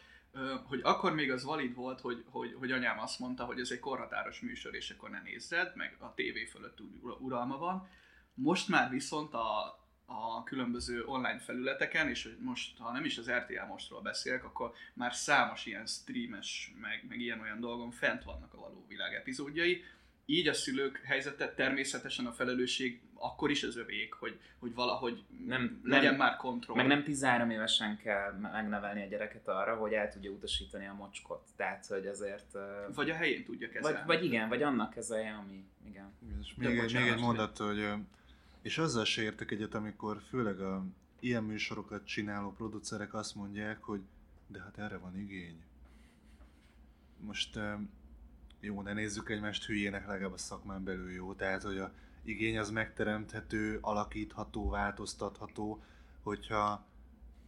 hogy akkor még az valid volt, hogy, hogy, hogy anyám azt mondta, hogy ez egy korhatáros műsor, és akkor ne nézzed, meg a tévé fölött úgy ura- uralma van. Most már viszont a, a különböző online felületeken, és most, ha nem is az RTL mostról beszélek, akkor már számos ilyen streames, meg, meg ilyen-olyan dolgon fent vannak a való világ epizódjai. Így a szülők helyzete természetesen a felelősség akkor is az övék, hogy, hogy valahogy Nem- legyen nem- már kontroll. Meg nem 13 évesen kell megnevelni a gyereket arra, hogy el tudja utasítani a mocskot. Tehát, hogy ezért... ö, Vagy a helyén tudja kezelni. Vagy, vagy igen, vagy annak kezelje, ami... Igen. És még, egy, még egy mondat, hogy és azzal se értek egyet, amikor főleg a ilyen műsorokat csináló producerek azt mondják, hogy de hát erre van igény. Most jó, ne nézzük egymást hülyének legalább a szakmán belül jó, tehát hogy a igény az megteremthető, alakítható, változtatható, hogyha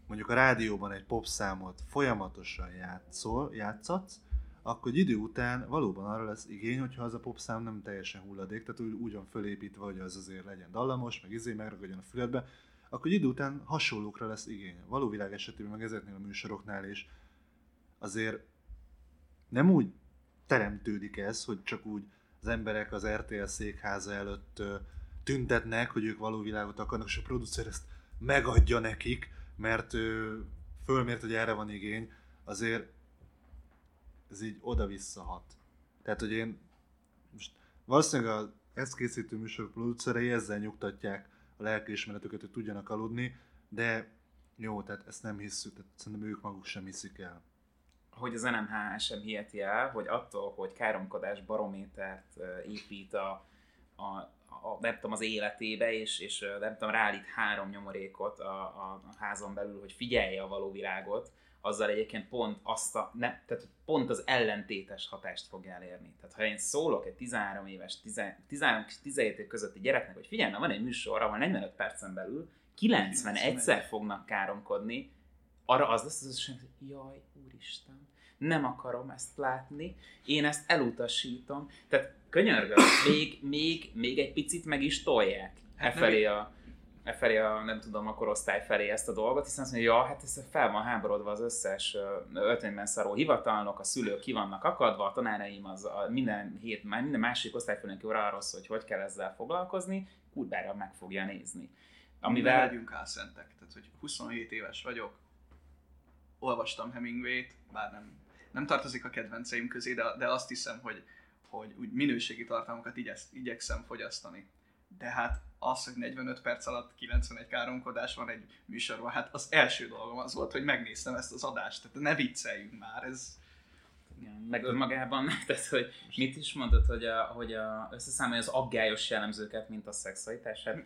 mondjuk a rádióban egy popszámot folyamatosan játszol, játszatsz, akkor egy idő után valóban arra lesz igény, hogyha az a popszám nem teljesen hulladék, tehát úgy, úgy van fölépítve, hogy az azért legyen dallamos, meg izé megragadjon a füledbe, akkor egy idő után hasonlókra lesz igény. Való világ esetében, meg ezeknél a műsoroknál is. Azért nem úgy teremtődik ez, hogy csak úgy az emberek az RTL székháza előtt tüntetnek, hogy ők való világot akarnak, és a producer ezt megadja nekik, mert fölmért, hogy erre van igény, azért ez így oda-vissza hat. Tehát, hogy én most valószínűleg az ezt készítő műsor producerei ezzel nyugtatják a lelkiismeretüket, hogy tudjanak aludni, de jó, tehát ezt nem hiszük, tehát szerintem ők maguk sem hiszik el. Hogy az NMH sem hiheti el, hogy attól, hogy káromkodás barométert épít a, a, a, nem tudom, az életébe, és, és nem tudom, ráállít három nyomorékot a, a, a házon belül, hogy figyelje a való világot, azzal egyébként pont azt a, ne, tehát pont az ellentétes hatást fog elérni. Tehát ha én szólok egy 13 éves, 13 és 17 év közötti gyereknek, hogy figyelj, na van egy műsor, ahol 45 percen belül 91-szer fognak káromkodni, arra az lesz az hogy jaj, úristen, nem akarom ezt látni, én ezt elutasítom. Tehát könyörgöm, még, még, még egy picit meg is tolják e Hát nem felé a, e felé a, nem tudom, a korosztály felé ezt a dolgot, hiszen azt mondja, ja, hát ez fel van háborodva az összes öltönyben szaró hivatalnok, a szülők ki vannak akadva, a tanáraim az a minden hét, minden másik osztályfőnök óra arról szól, hogy hogy kell ezzel foglalkozni, kurvára meg fogja nézni. Amivel... Amivel legyünk álszentek. Tehát, hogy 27 éves vagyok, olvastam Hemingway-t, bár nem, nem tartozik a kedvenceim közé, de, de azt hiszem, hogy, hogy úgy minőségi tartalmakat igyesz, igyekszem fogyasztani. De hát az, hogy 45 perc alatt 91 káromkodás van egy műsorban, hát az első dolgom az volt, hogy megnéztem ezt az adást. Tehát ne vicceljünk már, ez... Igen, meg önmagában, tehát hogy mit is mondod, hogy, a, hogy a, összeszámolja az aggályos jellemzőket, mint a szexualitás. Hát,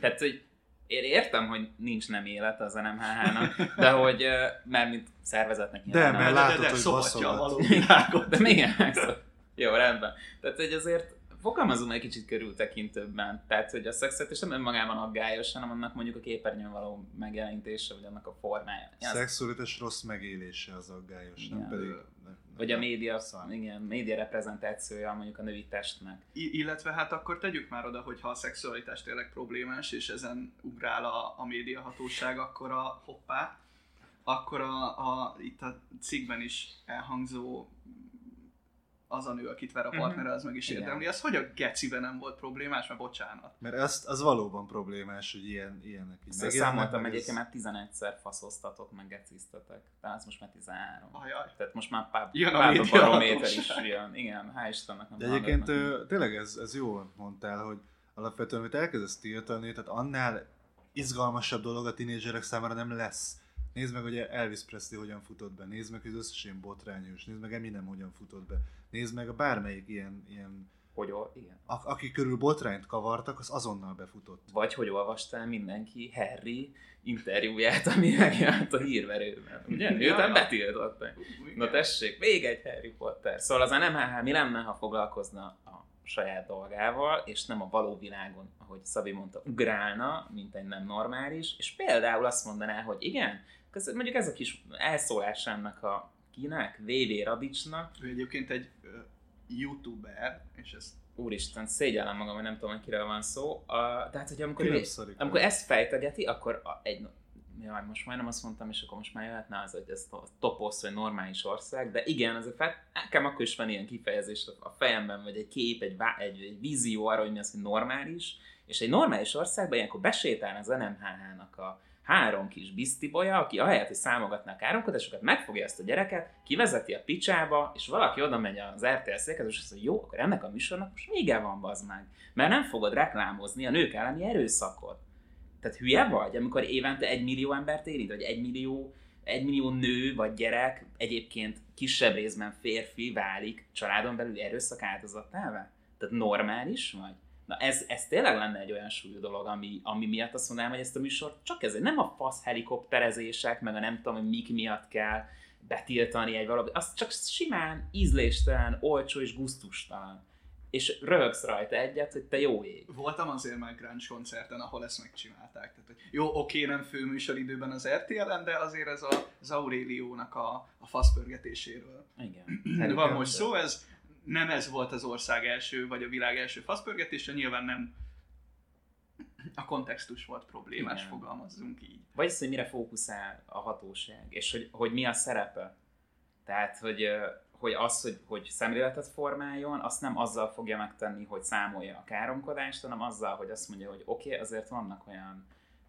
tehát, hogy én értem, hogy nincs nem élet az NMHH-nak, de hogy, mert mint szervezetnek De, nyilván mert nem. látod, de, de, hogy szobatja a való világot. De még. Jó, rendben. Tehát, hogy azért fogalmazunk egy kicsit körültekintőbben. Tehát, hogy a szexualitás nem önmagában aggályos, hanem annak mondjuk a képernyőn való megjelenítése, vagy annak a formája. Ja, Szexualitás rossz megélése az aggályos, nem Igen. pedig... Nem, nem Vagy a média, Szar. igen, média reprezentációja mondjuk a női testnek. I- illetve hát akkor tegyük már oda, hogy ha a szexualitás tényleg problémás, és ezen ugrál a, a médiahatóság, akkor a hoppá, akkor a, a, itt a cikkben is elhangzó az a nő, akit ver a partnere, az meg is érdemli. Az hogy a geciben nem volt problémás, mert bocsánat. Mert az, az valóban problémás, hogy ilyen, ilyenek így Szóval megjelennek, számoltam meg ez- egyébként már 11-szer faszoztatok, meg geciztetek. Tehát ez most már 13. Ajaj. Tehát most már pár, Jön a pár média barométer is jön. Igen, hál' Istennek nem De egyébként ö, tényleg ez, ez jól mondtál, hogy alapvetően, amit elkezdesz tiltani, tehát annál izgalmasabb dolog a tinédzserek számára nem lesz. Nézd meg, hogy Elvis Presley hogyan futott be, nézd meg, hogy az összes ilyen botrányos, nézd meg Eminem hogyan futott be, nézd meg a bármelyik ilyen, ilyen Hogy, ol- igen. a, aki körül botrányt kavartak, az azonnal befutott. Vagy hogy olvastál mindenki Harry interjúját, ami megjelent a hírverőben. Ugye? Ja. betiltották. Na tessék, még egy Harry Potter. Szóval az NMHH mi lenne, ha foglalkozna a saját dolgával, és nem a való világon, ahogy Szabi mondta, ugrálna, mint egy nem normális, és például azt mondaná, hogy igen, ez, mondjuk ez a kis elszólás ennek a kinek, VV Radicsnak, Ő egyébként egy ö, youtuber, és ez úristen, szégyellem magam, hogy nem tudom, hogy kiről van szó. Uh, tehát, hogy amikor, nem ő, amikor ezt fejtegeti, akkor a, egy, jaj, most majdnem azt mondtam, és akkor most már jöhetne az, hogy ez a toposz, vagy normális ország, de igen, azért fel, nekem akkor is van ilyen kifejezés a a fejemben, vagy egy kép, egy, vá- egy, egy vízió arra, hogy mi az, hogy normális, és egy normális országban ilyenkor besétál az NMHH-nak a három kis biztibolya, aki ahelyett, hogy számogatná a káromkodásokat, megfogja ezt a gyereket, kivezeti a picsába, és valaki oda megy az RTL székhez, és azt mondja, jó, akkor ennek a műsornak most vége van, bazd meg. Mert nem fogod reklámozni a nők elleni erőszakot. Tehát hülye vagy, amikor évente egy millió embert érint, vagy egy millió, egy millió nő vagy gyerek, egyébként kisebb részben férfi válik családon belül erőszak áldozattává? Tehát normális vagy? Na ez, ez tényleg lenne egy olyan súlyú dolog, ami, ami miatt azt mondanám, hogy ezt a műsort csak ezért nem a fasz helikopterezések, meg a nem tudom, hogy mik miatt kell betiltani egy valami, az csak simán ízléstelen, olcsó és guztustalan. És röhögsz rajta egyet, hogy te jó ég. Voltam azért már grunge koncerten, ahol ezt megcsinálták. Tehát, hogy jó, oké, nem főműsoridőben az RTL-en, de azért ez a, az Auréliónak a, a faszpörgetéséről Igen. van most szó, ez nem ez volt az ország első, vagy a világ első faszpörgetése, nyilván nem a kontextus volt problémás, Igen. fogalmazzunk így. Vagy az, hogy mire fókuszál a hatóság, és hogy, hogy mi a szerepe. Tehát, hogy, hogy az, hogy, hogy szemléletet formáljon, azt nem azzal fogja megtenni, hogy számolja a káromkodást, hanem azzal, hogy azt mondja, hogy oké, okay, azért vannak olyan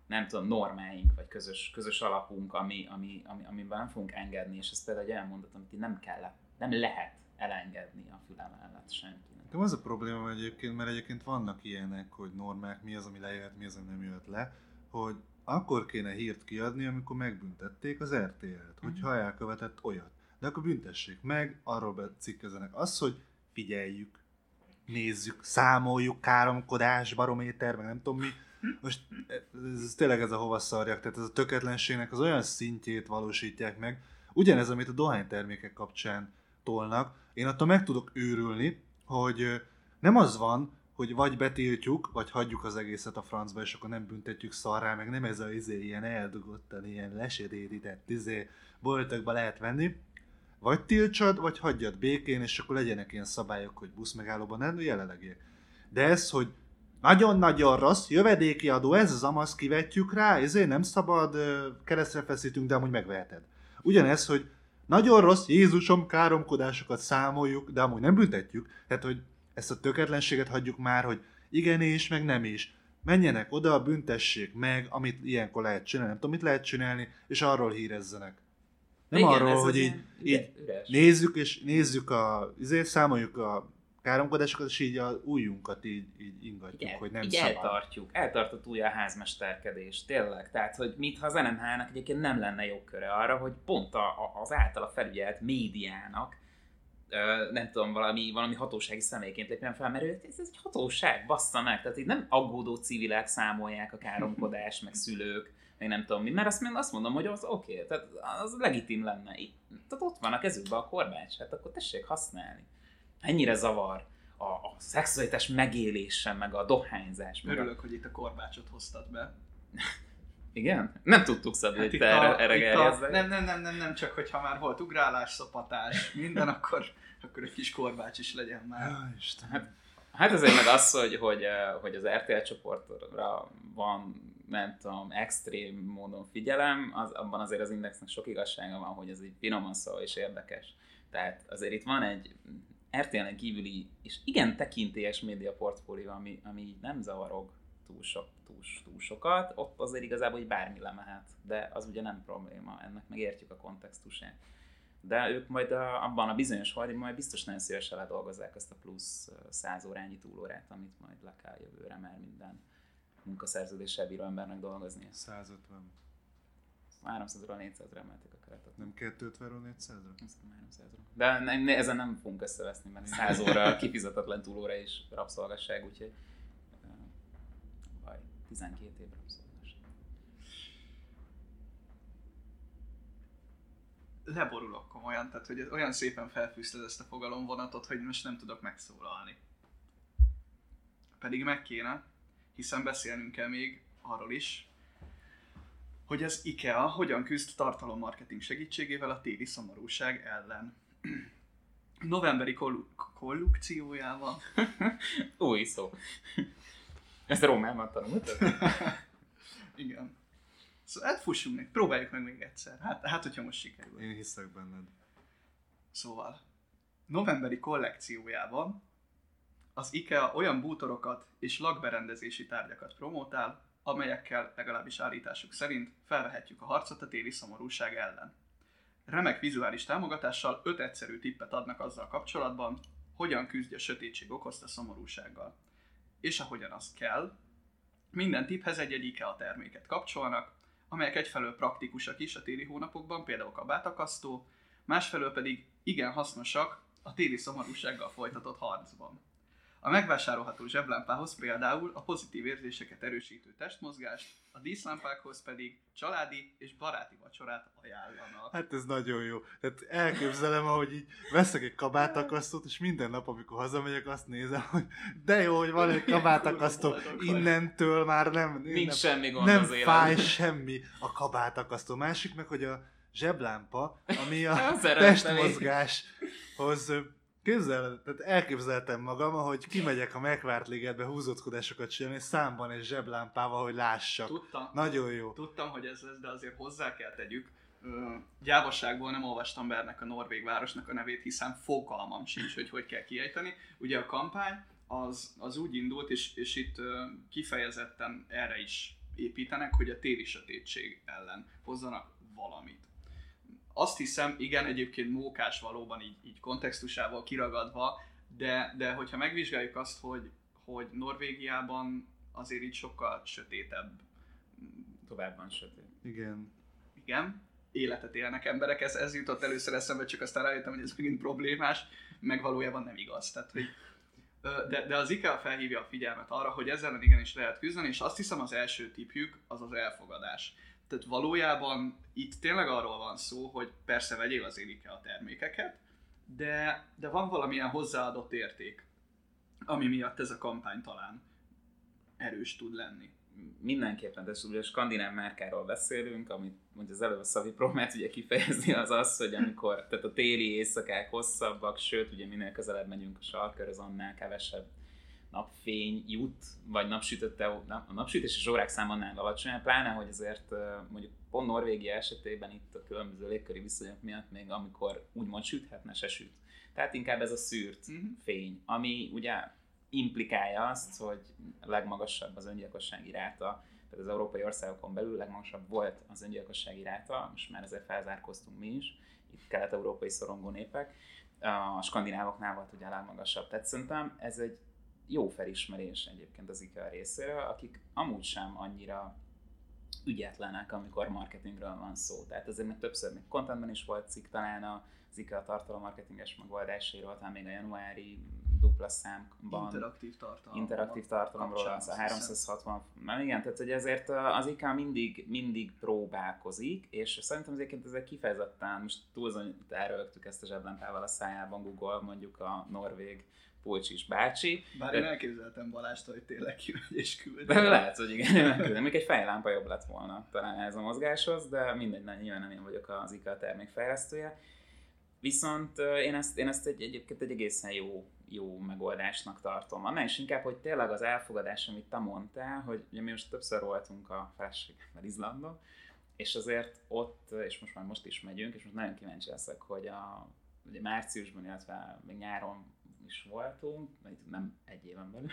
nem tudom, normáink, vagy közös, közös alapunk, ami, ami, ami, amiben nem fogunk engedni, és ez például egy olyan mondat, amit nem kell, nem lehet elengedni a fülem mellett senkinek. De az a probléma egyébként, mert egyébként vannak ilyenek, hogy normák, mi az, ami lejöhet, mi az, ami nem jöhet le, hogy akkor kéne hírt kiadni, amikor megbüntették az RTL-t, hogyha elkövetett olyat. De akkor büntessék meg, arról becikkezenek. Az, hogy figyeljük, nézzük, számoljuk, káromkodás, barométer, meg nem tudom mi. Most ez, tényleg ez a hova szarjak, tehát ez a töketlenségnek az olyan szintjét valósítják meg. Ugyanez, amit a dohánytermékek kapcsán tolnak. Én attól meg tudok őrülni, hogy nem az van, hogy vagy betiltjuk, vagy hagyjuk az egészet a francba, és akkor nem büntetjük szarrá, meg nem ez a izé, ilyen eldugottan, ilyen lesedérített izé, boltokba lehet venni, vagy tiltsad, vagy hagyjad békén, és akkor legyenek ilyen szabályok, hogy buszmegállóban nem jelenlegiek. De ez, hogy nagyon-nagyon rossz, jövedéki adó, ez az amasz, kivetjük rá, ezért nem szabad, keresztre feszítünk, de amúgy megveheted. Ugyanez, hogy nagyon rossz, Jézusom, káromkodásokat számoljuk, de amúgy nem büntetjük. Tehát, hogy ezt a töketlenséget hagyjuk már, hogy igen és, meg nem is. Menjenek oda, büntessék meg, amit ilyenkor lehet csinálni, nem tudom, mit lehet csinálni, és arról hírezzenek. Nem Igen, arról, hogy így, így üres. nézzük, és nézzük a, izé, számoljuk a káromkodásokat, és így a ujjunkat így, így ingatjuk, Igen, hogy nem így szabad. eltartjuk, eltartott újra a házmesterkedés, tényleg. Tehát, hogy mintha az NMH-nak egyébként nem lenne jogköre arra, hogy pont a, a, az általa felügyelt médiának nem tudom, valami, valami hatósági személyként lépjen fel, mert ez, ez egy hatóság, bassza meg. Tehát itt nem aggódó civilek számolják a káromkodást, meg szülők, meg nem tudom mi, mert azt, mondom- azt mondom, hogy az oké, okay, tehát az legitim lenne. Itt, tehát ott van a kezükben a korbács, hát akkor tessék használni. Ennyire zavar a, a szexualitás megélése, meg a dohányzás. Meg a... Örülök, hogy itt a korbácsot hoztad be. Igen? Nem tudtuk Szabi, Hát hogy te erre, a- erre a- nem, nem, nem, nem, nem, csak hogyha már volt ugrálás, szapatás, minden, akkor, akkor egy kis korbács is legyen már. Ja, Isten. Hát, hát azért meg az, hogy, hogy, eh, hogy az RTL csoportra van, nem tudom, extrém módon figyelem, az, abban azért az indexnek sok igazsága van, hogy ez így finoman szól és érdekes. Tehát azért itt van egy RTL-en kívüli és igen tekintélyes média portfólió, ami, ami így nem zavarog túl, sok, túl, túl sokat, ott azért igazából így bármi lemehet, de az ugye nem probléma, ennek meg értjük a kontextusát. De ők majd a, abban a bizonyos hajdi majd biztos nagyon szívesen ledolgozzák azt a plusz 100 órányi túlórát, amit majd le kell jövőre, mert minden munkaszerződéssel bíró embernek dolgozni. 150. 300-ról 400-ra emelték a keretet. Nem 250-ről 400-ra? Azt hiszem 300-ról. De ne, ne, ezen nem fogunk összeveszni, mert 100 óra kifizetetlen túlóra és rabszolgasság, úgyhogy baj, 12 év rabszolgasság. Leborulok komolyan, tehát hogy olyan szépen felfűzted ezt a fogalomvonatot, hogy most nem tudok megszólalni. Pedig meg kéne, hiszen beszélnünk kell még arról is, hogy az IKEA hogyan küzd tartalommarketing segítségével a téli szomorúság ellen. Novemberi kollu- kollukciójával Új szó. Ezt a Rómában tanultad? Igen. Szóval hát fussunk meg, próbáljuk meg még egyszer. Hát, hát hogyha most sikerül. Én hiszek benned. Szóval, novemberi kollekciójában az IKEA olyan bútorokat és lakberendezési tárgyakat promótál, amelyekkel legalábbis állításuk szerint felvehetjük a harcot a téli szomorúság ellen. Remek vizuális támogatással öt egyszerű tippet adnak azzal kapcsolatban, hogyan küzdj a sötétség okozta szomorúsággal. És ahogyan az kell, minden tipphez egy-egy IKEA terméket kapcsolnak, amelyek egyfelől praktikusak is a téli hónapokban, például kabátakasztó, másfelől pedig igen hasznosak a téli szomorúsággal folytatott harcban. A megvásárolható zseblámpához például a pozitív érzéseket erősítő testmozgást, a díszlámpákhoz pedig családi és baráti vacsorát ajánlanak. Hát ez nagyon jó. Tehát elképzelem, ahogy így veszek egy kabátakasztót, és minden nap, amikor hazamegyek, azt nézem, hogy de jó, hogy van egy kabátakasztó, innentől már nem, Nincs nem, semmi gond nem az fáj semmi a kabátakasztó. Másik meg, hogy a zseblámpa, ami a testmozgáshoz Képzel, tehát elképzeltem magam, hogy kimegyek a megvárt ligetbe húzódkodásokat csinálni, számban egy zseblámpával, hogy lássak. Tudtam, Nagyon jó. tudtam, hogy ez lesz, de azért hozzá kell tegyük. Ö, Gyávasságból nem olvastam be ennek a norvég városnak a nevét, hiszen fogalmam sincs, hogy hogy kell kiejteni. Ugye a kampány az, az úgy indult, és, és itt kifejezetten erre is építenek, hogy a téli sötétség ellen hozzanak valamit. Azt hiszem, igen, egyébként mókás valóban így, így kontextusával kiragadva, de, de hogyha megvizsgáljuk azt, hogy, hogy Norvégiában azért így sokkal sötétebb Továbban sötét. Igen. igen, életet élnek emberek, ez, ez jutott először eszembe, csak aztán rájöttem, hogy ez megint problémás, meg valójában nem igaz. Tehát, hogy, de, de az IKEA felhívja a figyelmet arra, hogy ezzel igenis lehet küzdeni, és azt hiszem az első tipjük az az elfogadás. Tehát valójában itt tényleg arról van szó, hogy persze vegyél az IKEA termékeket, de, de van valamilyen hozzáadott érték, ami miatt ez a kampány talán erős tud lenni. mindenképpen, de ugye a skandináv márkáról beszélünk, amit mondja az előbb a Szavi próbált ugye kifejezni, az az, hogy amikor, tehát a téli éjszakák hosszabbak, sőt, ugye minél közelebb megyünk a sarkörhöz, annál kevesebb napfény jut, vagy napsütötte, nap, a napsütéses órák száma annál alacsonyabb, pláne, hogy azért mondjuk pont Norvégia esetében itt a különböző légköri viszonyok miatt még amikor úgymond süthetne, se süt. Tehát inkább ez a szűrt Mhm. fény, ami ugye implikálja azt, hogy legmagasabb az öngyilkossági ráta, tehát az európai országokon belül legmagasabb volt az öngyilkossági ráta, most már ezzel felzárkoztunk mi is, itt kelet-európai szorongó népek, a skandinávoknál volt ugye a legmagasabb. Tehát szerintem ez egy jó felismerés egyébként az IKEA részéről, akik amúgy sem annyira ügyetlenek, amikor marketingről van szó. Tehát ezért még többször még contentben is volt cikk talán az IKEA tartalommarketinges megoldásairól, talán még a januári dupla számban Interaktív tartalom. interaktív tartalomról azt hiszem. 360, na igen, tehát hogy ezért az IK mindig, mindig próbálkozik, és szerintem egyébként ezek kifejezetten, most túlzon, elrögtük ezt a zseblámpával a szájában Google, mondjuk a norvég Pulcsis bácsi. Bár én elképzeltem Balást, hogy tényleg kimegy és küld. De lehet, hogy igen, nem Még egy fejlámpa jobb lett volna talán ez a mozgáshoz, de mindegy, nem, nyilván nem én vagyok az IKEA termékfejlesztője. Viszont én ezt, én ezt egy, egyébként egy egészen jó, jó megoldásnak tartom. Annál is inkább, hogy tényleg az elfogadás, amit te mondtál, hogy ugye mi most többször voltunk a feleségemmel Izlandon, és azért ott, és most már most is megyünk, és most nagyon kíváncsi leszek, hogy a ugye márciusban, illetve még nyáron is voltunk, nem egy éven belül,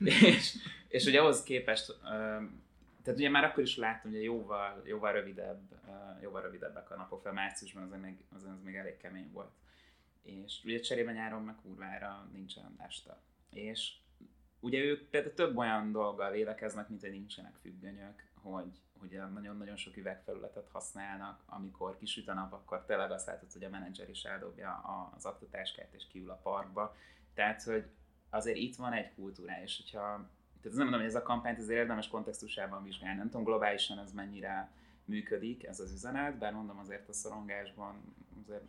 és, és ugye ahhoz képest, tehát ugye már akkor is láttam, hogy jóval, jóval rövidebb, jóval rövidebbek a napok fel, márciusban az még, az, az még elég kemény volt. És ugye cserében nyáron meg kurvára nincsen este. És ugye ők például több olyan dolggal védekeznek, mint hogy nincsenek függönyök, hogy, hogy nagyon-nagyon sok üvegfelületet használnak, amikor kisüt a nap, akkor tényleg azt látod, hogy a menedzser is eldobja az aktatáskát és kiül a parkba. Tehát, hogy azért itt van egy kultúra, és hogyha tehát nem mondom, hogy ez a kampányt azért érdemes kontextusában vizsgálni. Nem tudom globálisan ez mennyire működik, ez az üzenet, bár mondom azért a szorongásban azért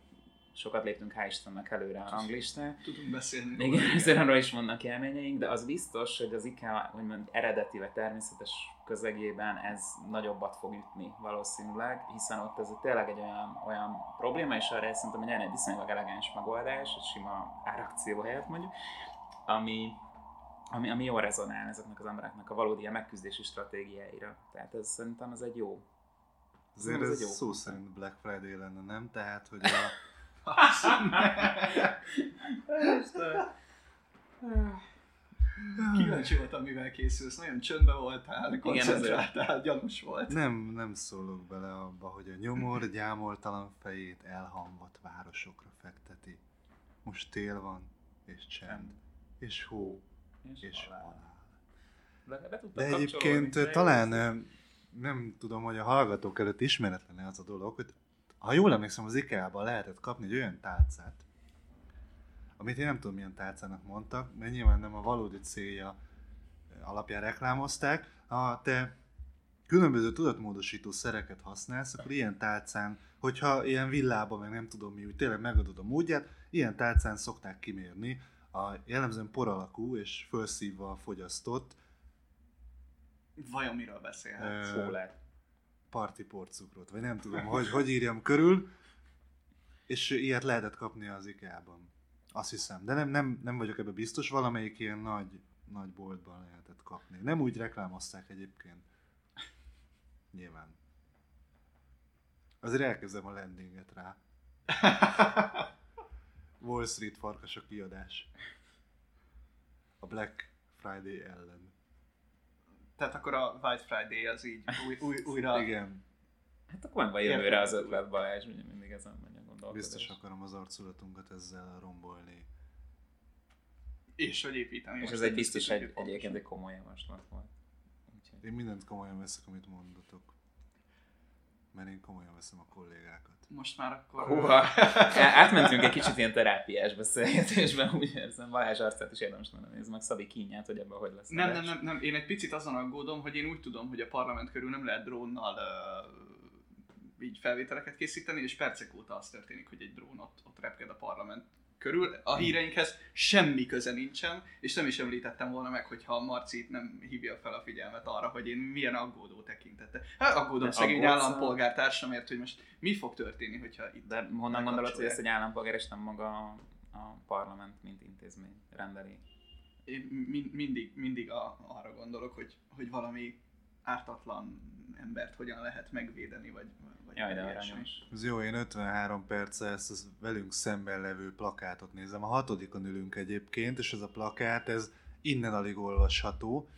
sokat léptünk, hál' Istennek előre a ranglistán. Tudunk beszélni. Igen, ezért arról is vannak élményeink, de az biztos, hogy az IKEA úgymond eredeti vagy természetes közegében ez nagyobbat fog ütni valószínűleg, hiszen ott ez tényleg egy olyan, olyan probléma, és arra szerintem egy egy viszonylag elegáns megoldás, egy sima árakció helyett mondjuk, ami, ami, ami jól rezonál ezeknek az embereknek a valódi megküzdési stratégiáira. Tehát ez szerintem ez egy jó. Azért ez, ez egy jó. szó szerint Black Friday lenne, nem? Tehát, hogy a Kíváncsi voltam, mivel készülsz. Nagyon csöndben voltál, koncentráltál, gyanús volt. Nem, nem szólok bele abba, hogy a nyomor gyámoltalan fejét elhamvat városokra fekteti. Most tél van, és csend, és hó, és, és halál. De, de egyébként talán nem tudom, hogy a hallgatók előtt ismeretlen az a dolog, hogy ha jól emlékszem, az IKEA-ban lehetett kapni egy olyan tálcát, amit én nem tudom milyen tálcának mondtak, mert nyilván nem a valódi célja alapján reklámozták. Ha te különböző tudatmódosító szereket használsz, akkor ilyen tálcán, hogyha ilyen villában, meg nem tudom mi, úgy tényleg megadod a módját, ilyen tálcán szokták kimérni a jellemzően por alakú és felszívva fogyasztott Vajon miről beszélhet? Fólát parti porcukrot, vagy nem tudom, hogy, hogy írjam körül, és ilyet lehetett kapni az IKEA-ban. Azt hiszem, de nem, nem, nem vagyok ebben biztos, valamelyik ilyen nagy, nagy boltban lehetett kapni. Nem úgy reklámozták egyébként. Nyilván. Azért elkezdem a landinget rá. Wall Street farkasok kiadás. A Black Friday ellen. Tehát akkor a White Friday az így új, új, újra... Igen. Hát akkor meg van jövőre az ötlet Balázs, mindig ezen megy a gondolkodás. Biztos akarom az arculatunkat ezzel rombolni. És hogy építeni. És ez egy biztos egy, egyébként egy komoly javaslat volt. Úgyhogy... Én mindent komolyan veszek, amit mondatok. Mert én komolyan veszem a kollégákat. Most már akkor... Húha. Átmentünk egy kicsit ilyen terápiás beszélgetésben, úgy érzem. Balázs arcát is érdemes lenne nézni, meg Szabi kínját, hogy ebben hogy lesz. Nem, nem, nem, nem, én egy picit azon aggódom, hogy én úgy tudom, hogy a parlament körül nem lehet drónnal uh, így felvételeket készíteni, és percek óta az történik, hogy egy drón ott, ott repked a parlament körül. A híreinkhez semmi köze nincsen, és nem is említettem volna meg, hogyha a Marci nem hívja fel a figyelmet arra, hogy én milyen aggódó tekintette. Hát aggódom De szegény állampolgártársamért, hogy most mi fog történni, hogyha itt De honnan gondolod, hogy ezt egy állampolgár és nem maga a parlament, mint intézmény rendeli? Én mindig, mindig a, arra gondolok, hogy, hogy valami ártatlan embert hogyan lehet megvédeni, vagy, vagy Jaj, de aranyos. Ez jó, én 53 perce ezt az velünk szemben levő plakátot nézem. A hatodikon ülünk egyébként, és ez a plakát, ez innen alig olvasható.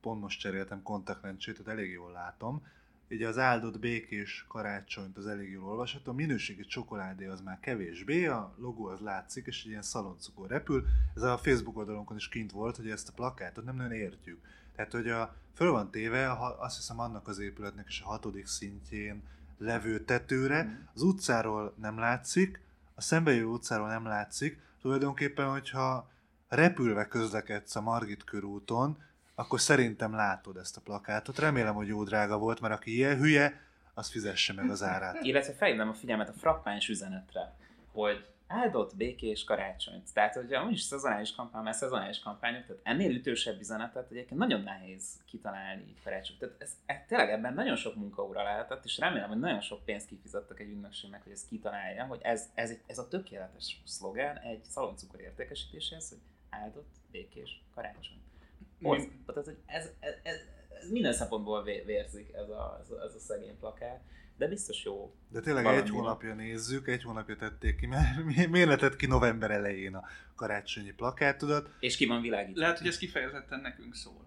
Pont most cseréltem kontaktlencsét, tehát elég jól látom. Ugye az áldott békés karácsonyt az elég jól olvasható, a minőségi csokoládé az már kevésbé, a logó az látszik, és egy ilyen szaloncukor repül. Ez a Facebook oldalunkon is kint volt, hogy ezt a plakátot nem nagyon értjük. Tehát, hogy a, föl van téve, azt hiszem annak az épületnek is a hatodik szintjén levő tetőre, mm. az utcáról nem látszik, a szembejövő utcáról nem látszik, tulajdonképpen, hogyha repülve közlekedsz a Margit körúton, akkor szerintem látod ezt a plakátot. Remélem, hogy jó drága volt, mert aki ilyen hülye, az fizesse meg az árát. Illetve felhívnám a figyelmet a frappáns üzenetre, hogy áldott békés karácsonyt. Tehát, hogy amúgy is szezonális kampány, mert szezonális kampányok, tehát ennél ütősebb üzenetet egyébként nagyon nehéz kitalálni így karácsony. Tehát ez, ez, tényleg ebben nagyon sok munkaóra lehetett, és remélem, hogy nagyon sok pénzt kifizettek egy ügynökségnek, hogy ezt kitalálja, hogy ez, ez, ez a tökéletes szlogán egy szaloncukor értékesítéséhez, hogy áldott békés karácsony. Az, tehát, hogy ez, ez, ez, ez minden szempontból vérzik ez a, ez a, ez a szegény plakát de biztos jó. De tényleg egy hónapja nézzük, egy hónapja tették ki, mert miért letett ki november elején a karácsonyi plakátodat? És ki van világítva. Lehet, hogy ez kifejezetten nekünk szól.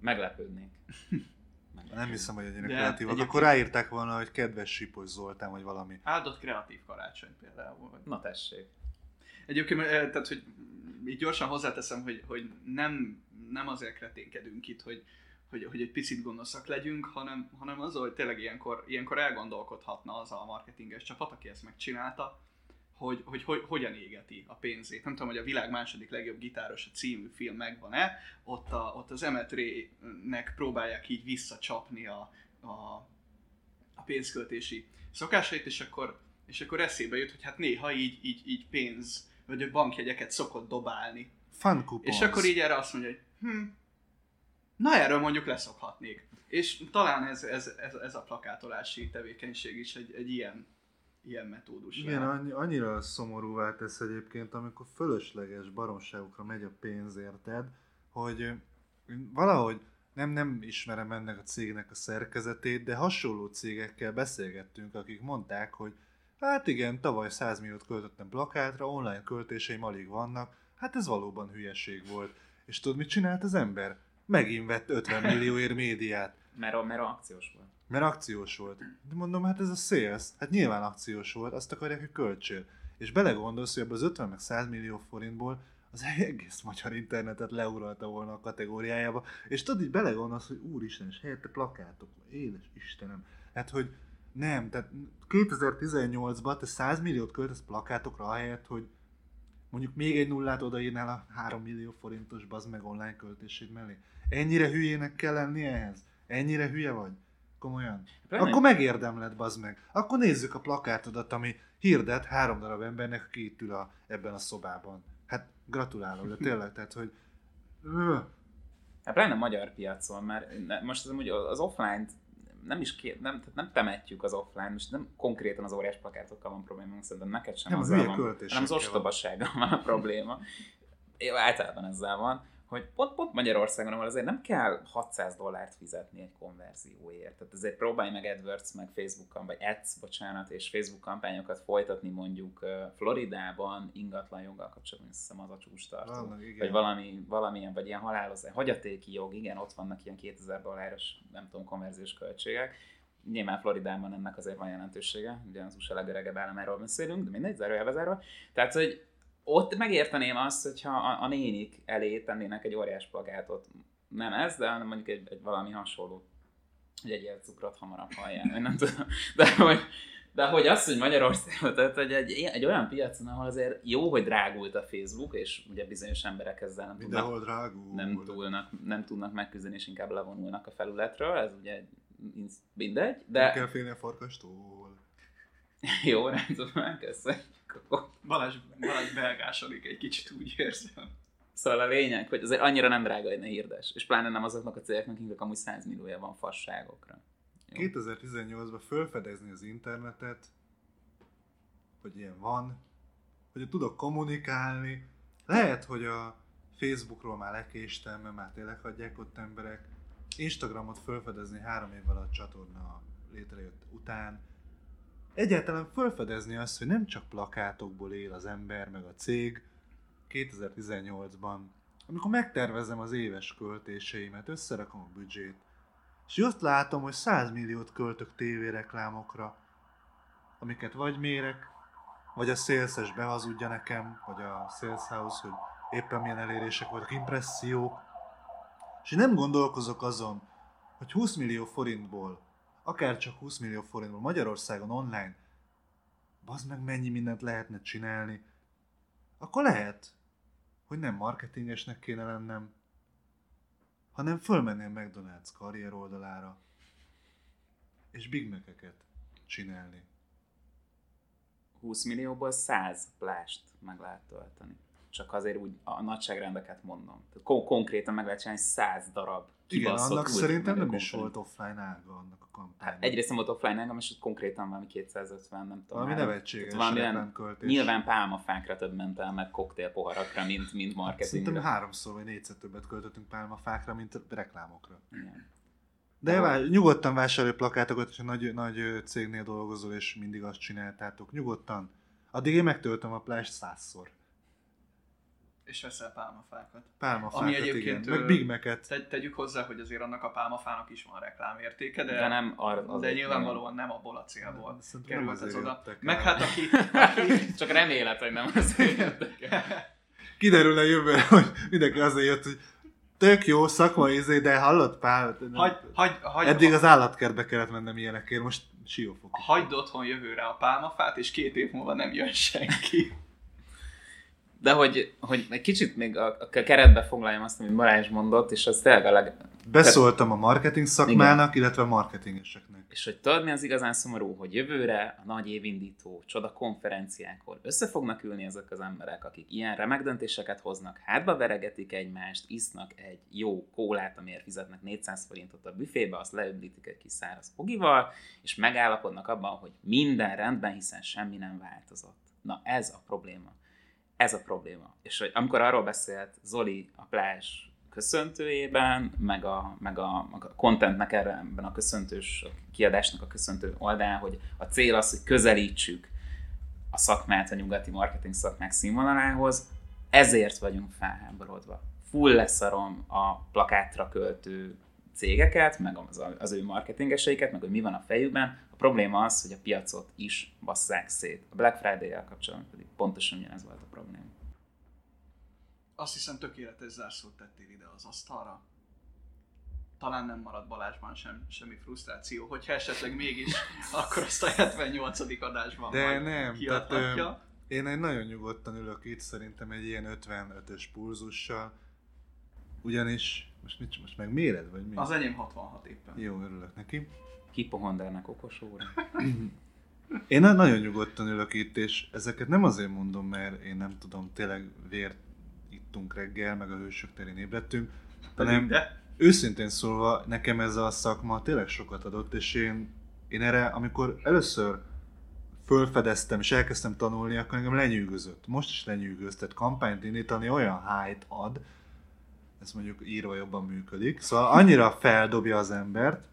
Meglepődnék. Nem hiszem, hogy ennyire kreatívak. Egyébként... Akkor ráírták volna, hogy kedves Sipos Zoltán, vagy valami. Áldott kreatív karácsony például. Vagy... Na tessék. Egyébként, eh, tehát, hogy így gyorsan hozzáteszem, hogy, hogy nem, nem azért kreténkedünk itt, hogy, hogy, hogy egy picit gonoszak legyünk, hanem, hanem az, hogy tényleg ilyenkor, ilyenkor elgondolkodhatna az a marketinges csapat, aki ezt megcsinálta, hogy, hogy, hogy hogyan égeti a pénzét. Nem tudom, hogy a világ második legjobb gitáros a című film megvan-e, ott, a, ott az Emetré-nek próbálják így visszacsapni a, a, a pénzköltési szokásait, és akkor, és akkor eszébe jut, hogy hát néha így, így, így pénz, vagy bankjegyeket szokott dobálni. Fun És akkor így erre azt mondja, hogy hm, Na erről mondjuk leszokhatnék. És talán ez, ez, ez, ez a plakátolási tevékenység is egy, egy ilyen, ilyen metódus. Igen, annyi, annyira szomorúvá tesz egyébként, amikor fölösleges baromságokra megy a pénz, érted, hogy valahogy nem, nem ismerem ennek a cégnek a szerkezetét, de hasonló cégekkel beszélgettünk, akik mondták, hogy hát igen, tavaly 100 milliót költöttem plakátra, online költéseim alig vannak, hát ez valóban hülyeség volt. És tudod, mit csinált az ember? Megint vett 50 millióért médiát. Mert, mert akciós volt. Mert akciós volt. De mondom, hát ez a sales. Hát nyilván akciós volt, azt akarják, hogy költsél. És belegondolsz, hogy ebből az 50 meg 100 millió forintból az egész magyar internetet leuralta volna a kategóriájába. És tudod, így belegondolsz, hogy úristen, és helyette plakátok. Édes Istenem. Hát, hogy nem, tehát 2018-ban te 100 milliót költesz plakátokra ahelyett, hogy mondjuk még egy nullát odaírnál a 3 millió forintos bazd meg online költését mellé. Ennyire hülyének kell lenni ehhez? Ennyire hülye vagy? Komolyan? Pláne. Akkor megérdemled, bazd meg. Akkor nézzük a plakátodat, ami hirdet három darab embernek, aki itt ül a, ebben a szobában. Hát gratulálok, de tényleg, tehát, hogy... Hát pláne a magyar piacon, mert most az, az offline-t nem is két, nem, tehát nem temetjük az offline, most nem konkrétan az óriás plakátokkal van probléma, szerintem neked sem nem, az van, hanem az ostobasággal van a probléma. Jó, általában ezzel van hogy pont, pont Magyarországon, ahol azért nem kell 600 dollárt fizetni egy konverzióért. Tehát ezért próbálj meg AdWords, meg Facebook, vagy Ads, bocsánat, és Facebook kampányokat folytatni mondjuk Floridában ingatlan joggal kapcsolatban, hiszem az a csúcs tartó. Vagy valami, valamilyen, vagy ilyen halálozás, hagyatéki jog, igen, ott vannak ilyen 2000 dolláros, nem tudom, konverziós költségek. Nyilván Floridában ennek azért van jelentősége, ugye az USA legöregebb államáról beszélünk, de mindegy, zárójelbe zárva. Tehát, hogy ott megérteném azt, hogyha a, a nénik elé tennének egy óriás plagátot. Nem ez, de hanem mondjuk egy, egy valami hasonló. Hogy egy ilyen cukrot hamarabb halljál, nem tudom. De hogy, de hogy az, hogy Magyarországon, tehát hogy egy, egy olyan piacon, ahol azért jó, hogy drágult a Facebook, és ugye bizonyos emberek ezzel nem tudnak, drágul. nem, tudnak, nem tudnak megküzdeni, és inkább levonulnak a felületről, ez ugye mindegy. De... Nem kell félni a farkastól. jó, rendben, köszönjük. Balázs, Balázs belgásodik egy kicsit, úgy érzem. Szóval a lényeg, hogy azért annyira nem drága, hogy ne hirdes. És pláne nem azoknak a cégeknek, akiknek amúgy 100 milliója van fasságokra. 2018-ban felfedezni az internetet, hogy ilyen van, hogy tudok kommunikálni. Lehet, hogy a Facebookról már lekéstem, mert már tényleg hagyják ott emberek. Instagramot felfedezni három év alatt csatorna létrejött után egyáltalán felfedezni azt, hogy nem csak plakátokból él az ember, meg a cég 2018-ban, amikor megtervezem az éves költéseimet, összerakom a büdzsét, és azt látom, hogy 100 milliót költök tévéreklámokra, amiket vagy mérek, vagy a szélszes behazudja nekem, vagy a Sales hogy éppen milyen elérések voltak, impressziók, és én nem gondolkozok azon, hogy 20 millió forintból akár csak 20 millió forintból Magyarországon online, bazd meg mennyi mindent lehetne csinálni, akkor lehet, hogy nem marketingesnek kéne lennem, hanem fölmenném McDonald's karrier oldalára, és Big Mac-eket csinálni. 20 millióból 100 plást meg lehet tölteni. Csak azért úgy a nagyságrendeket mondom. Tehát kon- konkrétan meg lehet csinálni 100 darab Igen, annak szerintem nem is konferencia. volt offline ága annak a kampánynak. Hát egyrészt nem volt offline engem, és konkrétan valami 250, nem tudom. Valami nevetséges tehát valamilyen- reklámköltés. Nyilván pálmafákra több ment el, meg koktélpoharakra, mint, mint marketingre. Szerintem háromszor vagy négyszer többet költöttünk pálmafákra, mint reklámokra. Igen. De vár, nyugodtan vásárolj plakátokat, hogyha nagy, nagy cégnél dolgozol, és mindig azt csináltátok. Nyugodtan. Addig én megtöltöm a plást százszor. És veszel pálmafákat. Pálmafákat, Ami egyébként, igen. Meg Big Mac-et. Te, tegyük hozzá, hogy azért annak a pálmafának is van reklámértéke, de, De nem arra, de azért nyilvánvalóan nem abból a célból került ez oda. Meg hát aki, aki Csak remélet, hogy nem azért jöttek el. Kiderül a jövőre, hogy mindenki azért jött, hogy tök jó szakmai izé, de hallott pál? hagy, hagy, hagy, Eddig az állatkertbe kellett mennem ilyenekért, most siófok. hagyd otthon jövőre a pálmafát, és két év múlva nem jön senki. De hogy, hogy egy kicsit még a, a keretbe foglaljam azt, amit Balázs mondott, és az tényleg a leg... Beszóltam a marketing szakmának, illetve a marketingeseknek. És hogy tudod, mi az igazán szomorú, hogy jövőre a nagy évindító csoda konferenciákon össze fognak ülni ezek az emberek, akik ilyen remek döntéseket hoznak, hátba veregetik egymást, isznak egy jó kólát, amiért fizetnek 400 forintot a büfébe, azt leöblítik egy kis száraz fogival, és megállapodnak abban, hogy minden rendben, hiszen semmi nem változott. Na ez a probléma. Ez a probléma. És hogy amikor arról beszélt Zoli a plázs köszöntőjében, meg a, meg a, meg a contentnek erre, ebben a köszöntős a kiadásnak a köszöntő oldalán, hogy a cél az, hogy közelítsük a szakmát a nyugati marketing szakmák színvonalához, ezért vagyunk felháborodva. Full leszarom a plakátra költő cégeket, meg az, az ő marketingeseiket, meg hogy mi van a fejükben. Probléma az, hogy a piacot is basszák szét. A Black Friday-el kapcsolatban pedig pontosan ugyanez volt a probléma. Azt hiszem tökéletes zárszót tettél ide az asztalra. Talán nem marad Balázsban sem, semmi frusztráció. Hogyha esetleg mégis, akkor azt a 78. adásban De majd nem, kiadhatja. tehát, Én egy nagyon nyugodtan ülök itt, szerintem egy ilyen 55-ös pulzussal. Ugyanis, most, mit, most meg méred, vagy mi? Az enyém 66 éppen. Jó, örülök neki. Hipohondernek okos óra. Én na- nagyon nyugodtan ülök itt, és ezeket nem azért mondom, mert én nem tudom, tényleg vért ittunk reggel, meg a hősök terén ébredtünk, hanem De őszintén szólva, nekem ez a szakma tényleg sokat adott, és én, én erre, amikor először fölfedeztem és elkezdtem tanulni, akkor engem lenyűgözött. Most is lenyűgöz, tehát kampányt indítani olyan hype ad, ez mondjuk írva jobban működik, szóval annyira feldobja az embert,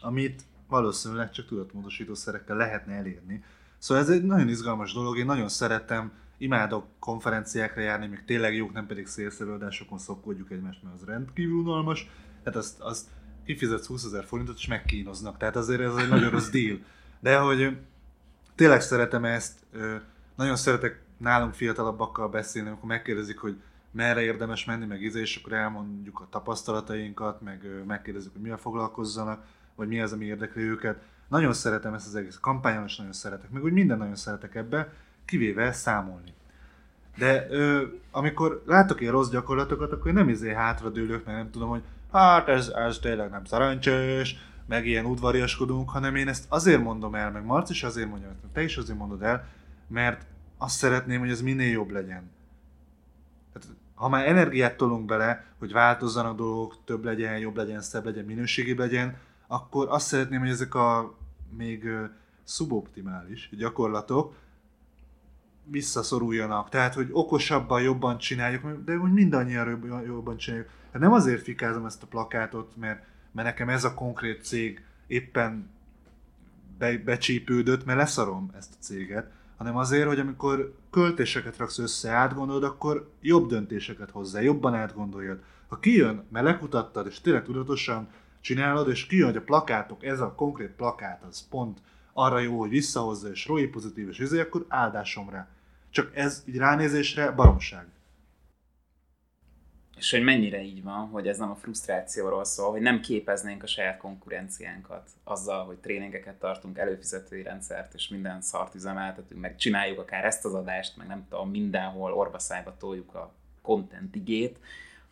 amit valószínűleg csak tudatmódosító szerekkel lehetne elérni. Szóval ez egy nagyon izgalmas dolog, én nagyon szeretem, imádok konferenciákra járni, még tényleg jók, nem pedig szélszerűadásokon szopkodjuk egymást, mert az rendkívül unalmas. Tehát azt, azt kifizetsz 20 ezer forintot, és megkínoznak. Tehát azért ez egy nagyon rossz deal. De hogy tényleg szeretem ezt, nagyon szeretek nálunk fiatalabbakkal beszélni, amikor megkérdezik, hogy merre érdemes menni, meg íze, és akkor elmondjuk a tapasztalatainkat, meg megkérdezik, hogy mivel foglalkozzanak, vagy mi az, ami érdekli őket. Nagyon szeretem ezt az egész kampányon, és nagyon szeretek, meg úgy minden nagyon szeretek ebbe, kivéve számolni. De ö, amikor látok ilyen rossz gyakorlatokat, akkor én nem izé hátradőlök, mert nem tudom, hogy hát ez, ez tényleg nem szerencsés, meg ilyen udvariaskodunk, hanem én ezt azért mondom el, meg Marci is azért mondja, meg te is azért mondod el, mert azt szeretném, hogy ez minél jobb legyen. Tehát, ha már energiát tolunk bele, hogy változzanak dolgok, több legyen, jobb legyen, szebb legyen, minőségibb legyen, akkor azt szeretném, hogy ezek a még szuboptimális gyakorlatok visszaszoruljanak. Tehát, hogy okosabban, jobban csináljuk, de hogy mindannyian jobban- jobban csináljuk. Hát nem azért fikázom ezt a plakátot, mert, mert nekem ez a konkrét cég éppen be, becsípődött, mert leszarom ezt a céget, hanem azért, hogy amikor költéseket raksz össze, átgondolod, akkor jobb döntéseket hozzá, jobban átgondoljad. Ha kijön, mert lekutattad, és tényleg tudatosan csinálod, és kijön, hogy a plakátok, ez a konkrét plakát, az pont arra jó, hogy visszahozza, és rói pozitív, és izé, akkor áldásom rá. Csak ez így ránézésre baromság. És hogy mennyire így van, hogy ez nem a frusztrációról szól, hogy nem képeznénk a saját konkurenciánkat azzal, hogy tréningeket tartunk, előfizetői rendszert, és minden szart üzemeltetünk, meg csináljuk akár ezt az adást, meg nem tudom, mindenhol orvaszájba toljuk a content igét.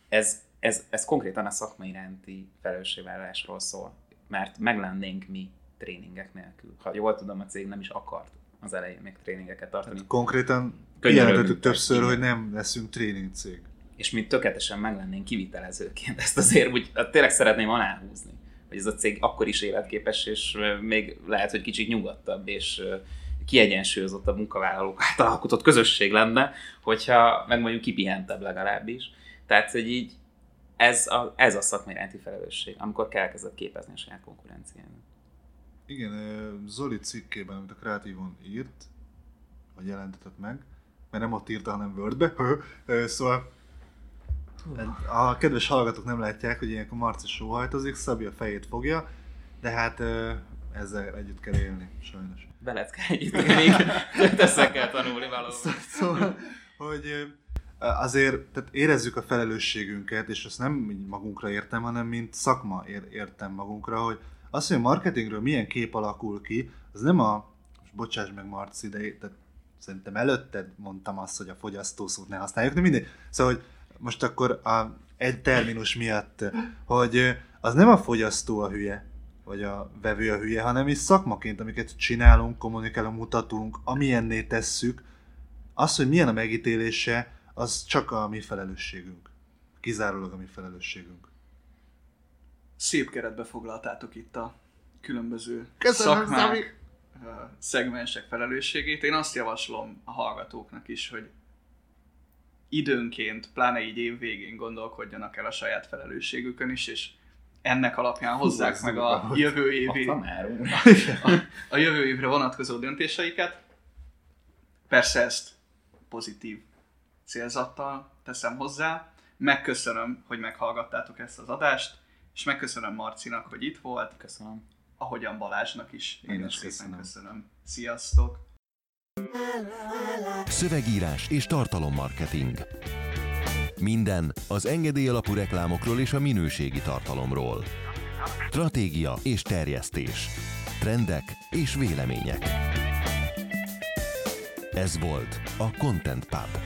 Ez, ez, ez konkrétan a szakma iránti felelősségvállalásról szól, mert meglennénk mi tréningek nélkül. Ha jól tudom, a cég nem is akart az elején még tréningeket tartani. Konkrétan Könyörögünk jelentettük többször, hogy nem leszünk tréning cég. És mi tökéletesen meg lennénk kivitelezőként. Ezt azért úgy hát tényleg szeretném aláhúzni, hogy ez a cég akkor is életképes, és még lehet, hogy kicsit nyugodtabb, és ö, kiegyensúlyozottabb munkavállalók által alkotott közösség lenne, hogyha meg mondjuk kipihentebb legalábbis. Tehát, hogy így ez a, ez a szakmai iránti felelősség, amikor kell kezdett képezni a saját konkurenciának. Igen, Zoli cikkében, amit a Kreatívon írt, vagy jelentetett meg, mert nem ott írta, hanem Wordbe, szóval a kedves hallgatók nem látják, hogy ilyenkor Marci sóhajtozik, Szabi a fejét fogja, de hát ezzel együtt kell élni, sajnos. Veled kell együtt még össze kell tanulni valahol. Szóval, hogy azért tehát érezzük a felelősségünket, és azt nem magunkra értem, hanem mint szakma ér, értem magunkra, hogy az, hogy a marketingről milyen kép alakul ki, az nem a, most bocsáss meg Marci, de tehát szerintem előtted mondtam azt, hogy a fogyasztószót ne használjuk, de mindegy. Szóval, hogy most akkor a, egy terminus miatt, hogy az nem a fogyasztó a hülye, vagy a vevő a hülye, hanem mi szakmaként, amiket csinálunk, kommunikálunk, mutatunk, amilyenné tesszük, az, hogy milyen a megítélése, az csak a mi felelősségünk. Kizárólag a mi felelősségünk. Szép keretbe foglaltátok itt a különböző Köszönöm, szakmák, Szabi! ö, szegmensek felelősségét. Én azt javaslom a hallgatóknak is, hogy időnként, pláne így év végén gondolkodjanak el a saját felelősségükön is, és ennek alapján hozzák ez meg a jövő évi, már. a, a jövő évre vonatkozó döntéseiket. Persze ezt pozitív célzattal teszem hozzá. Megköszönöm, hogy meghallgattátok ezt az adást, és megköszönöm Marcinak, hogy itt volt, Köszönöm. ahogyan Balázsnak is. Én Nagyon is szépen köszönöm. köszönöm. Sziasztok! Szövegírás és tartalommarketing. Minden az engedély alapú reklámokról és a minőségi tartalomról. Stratégia és terjesztés. Trendek és vélemények. Ez volt a Content Pub.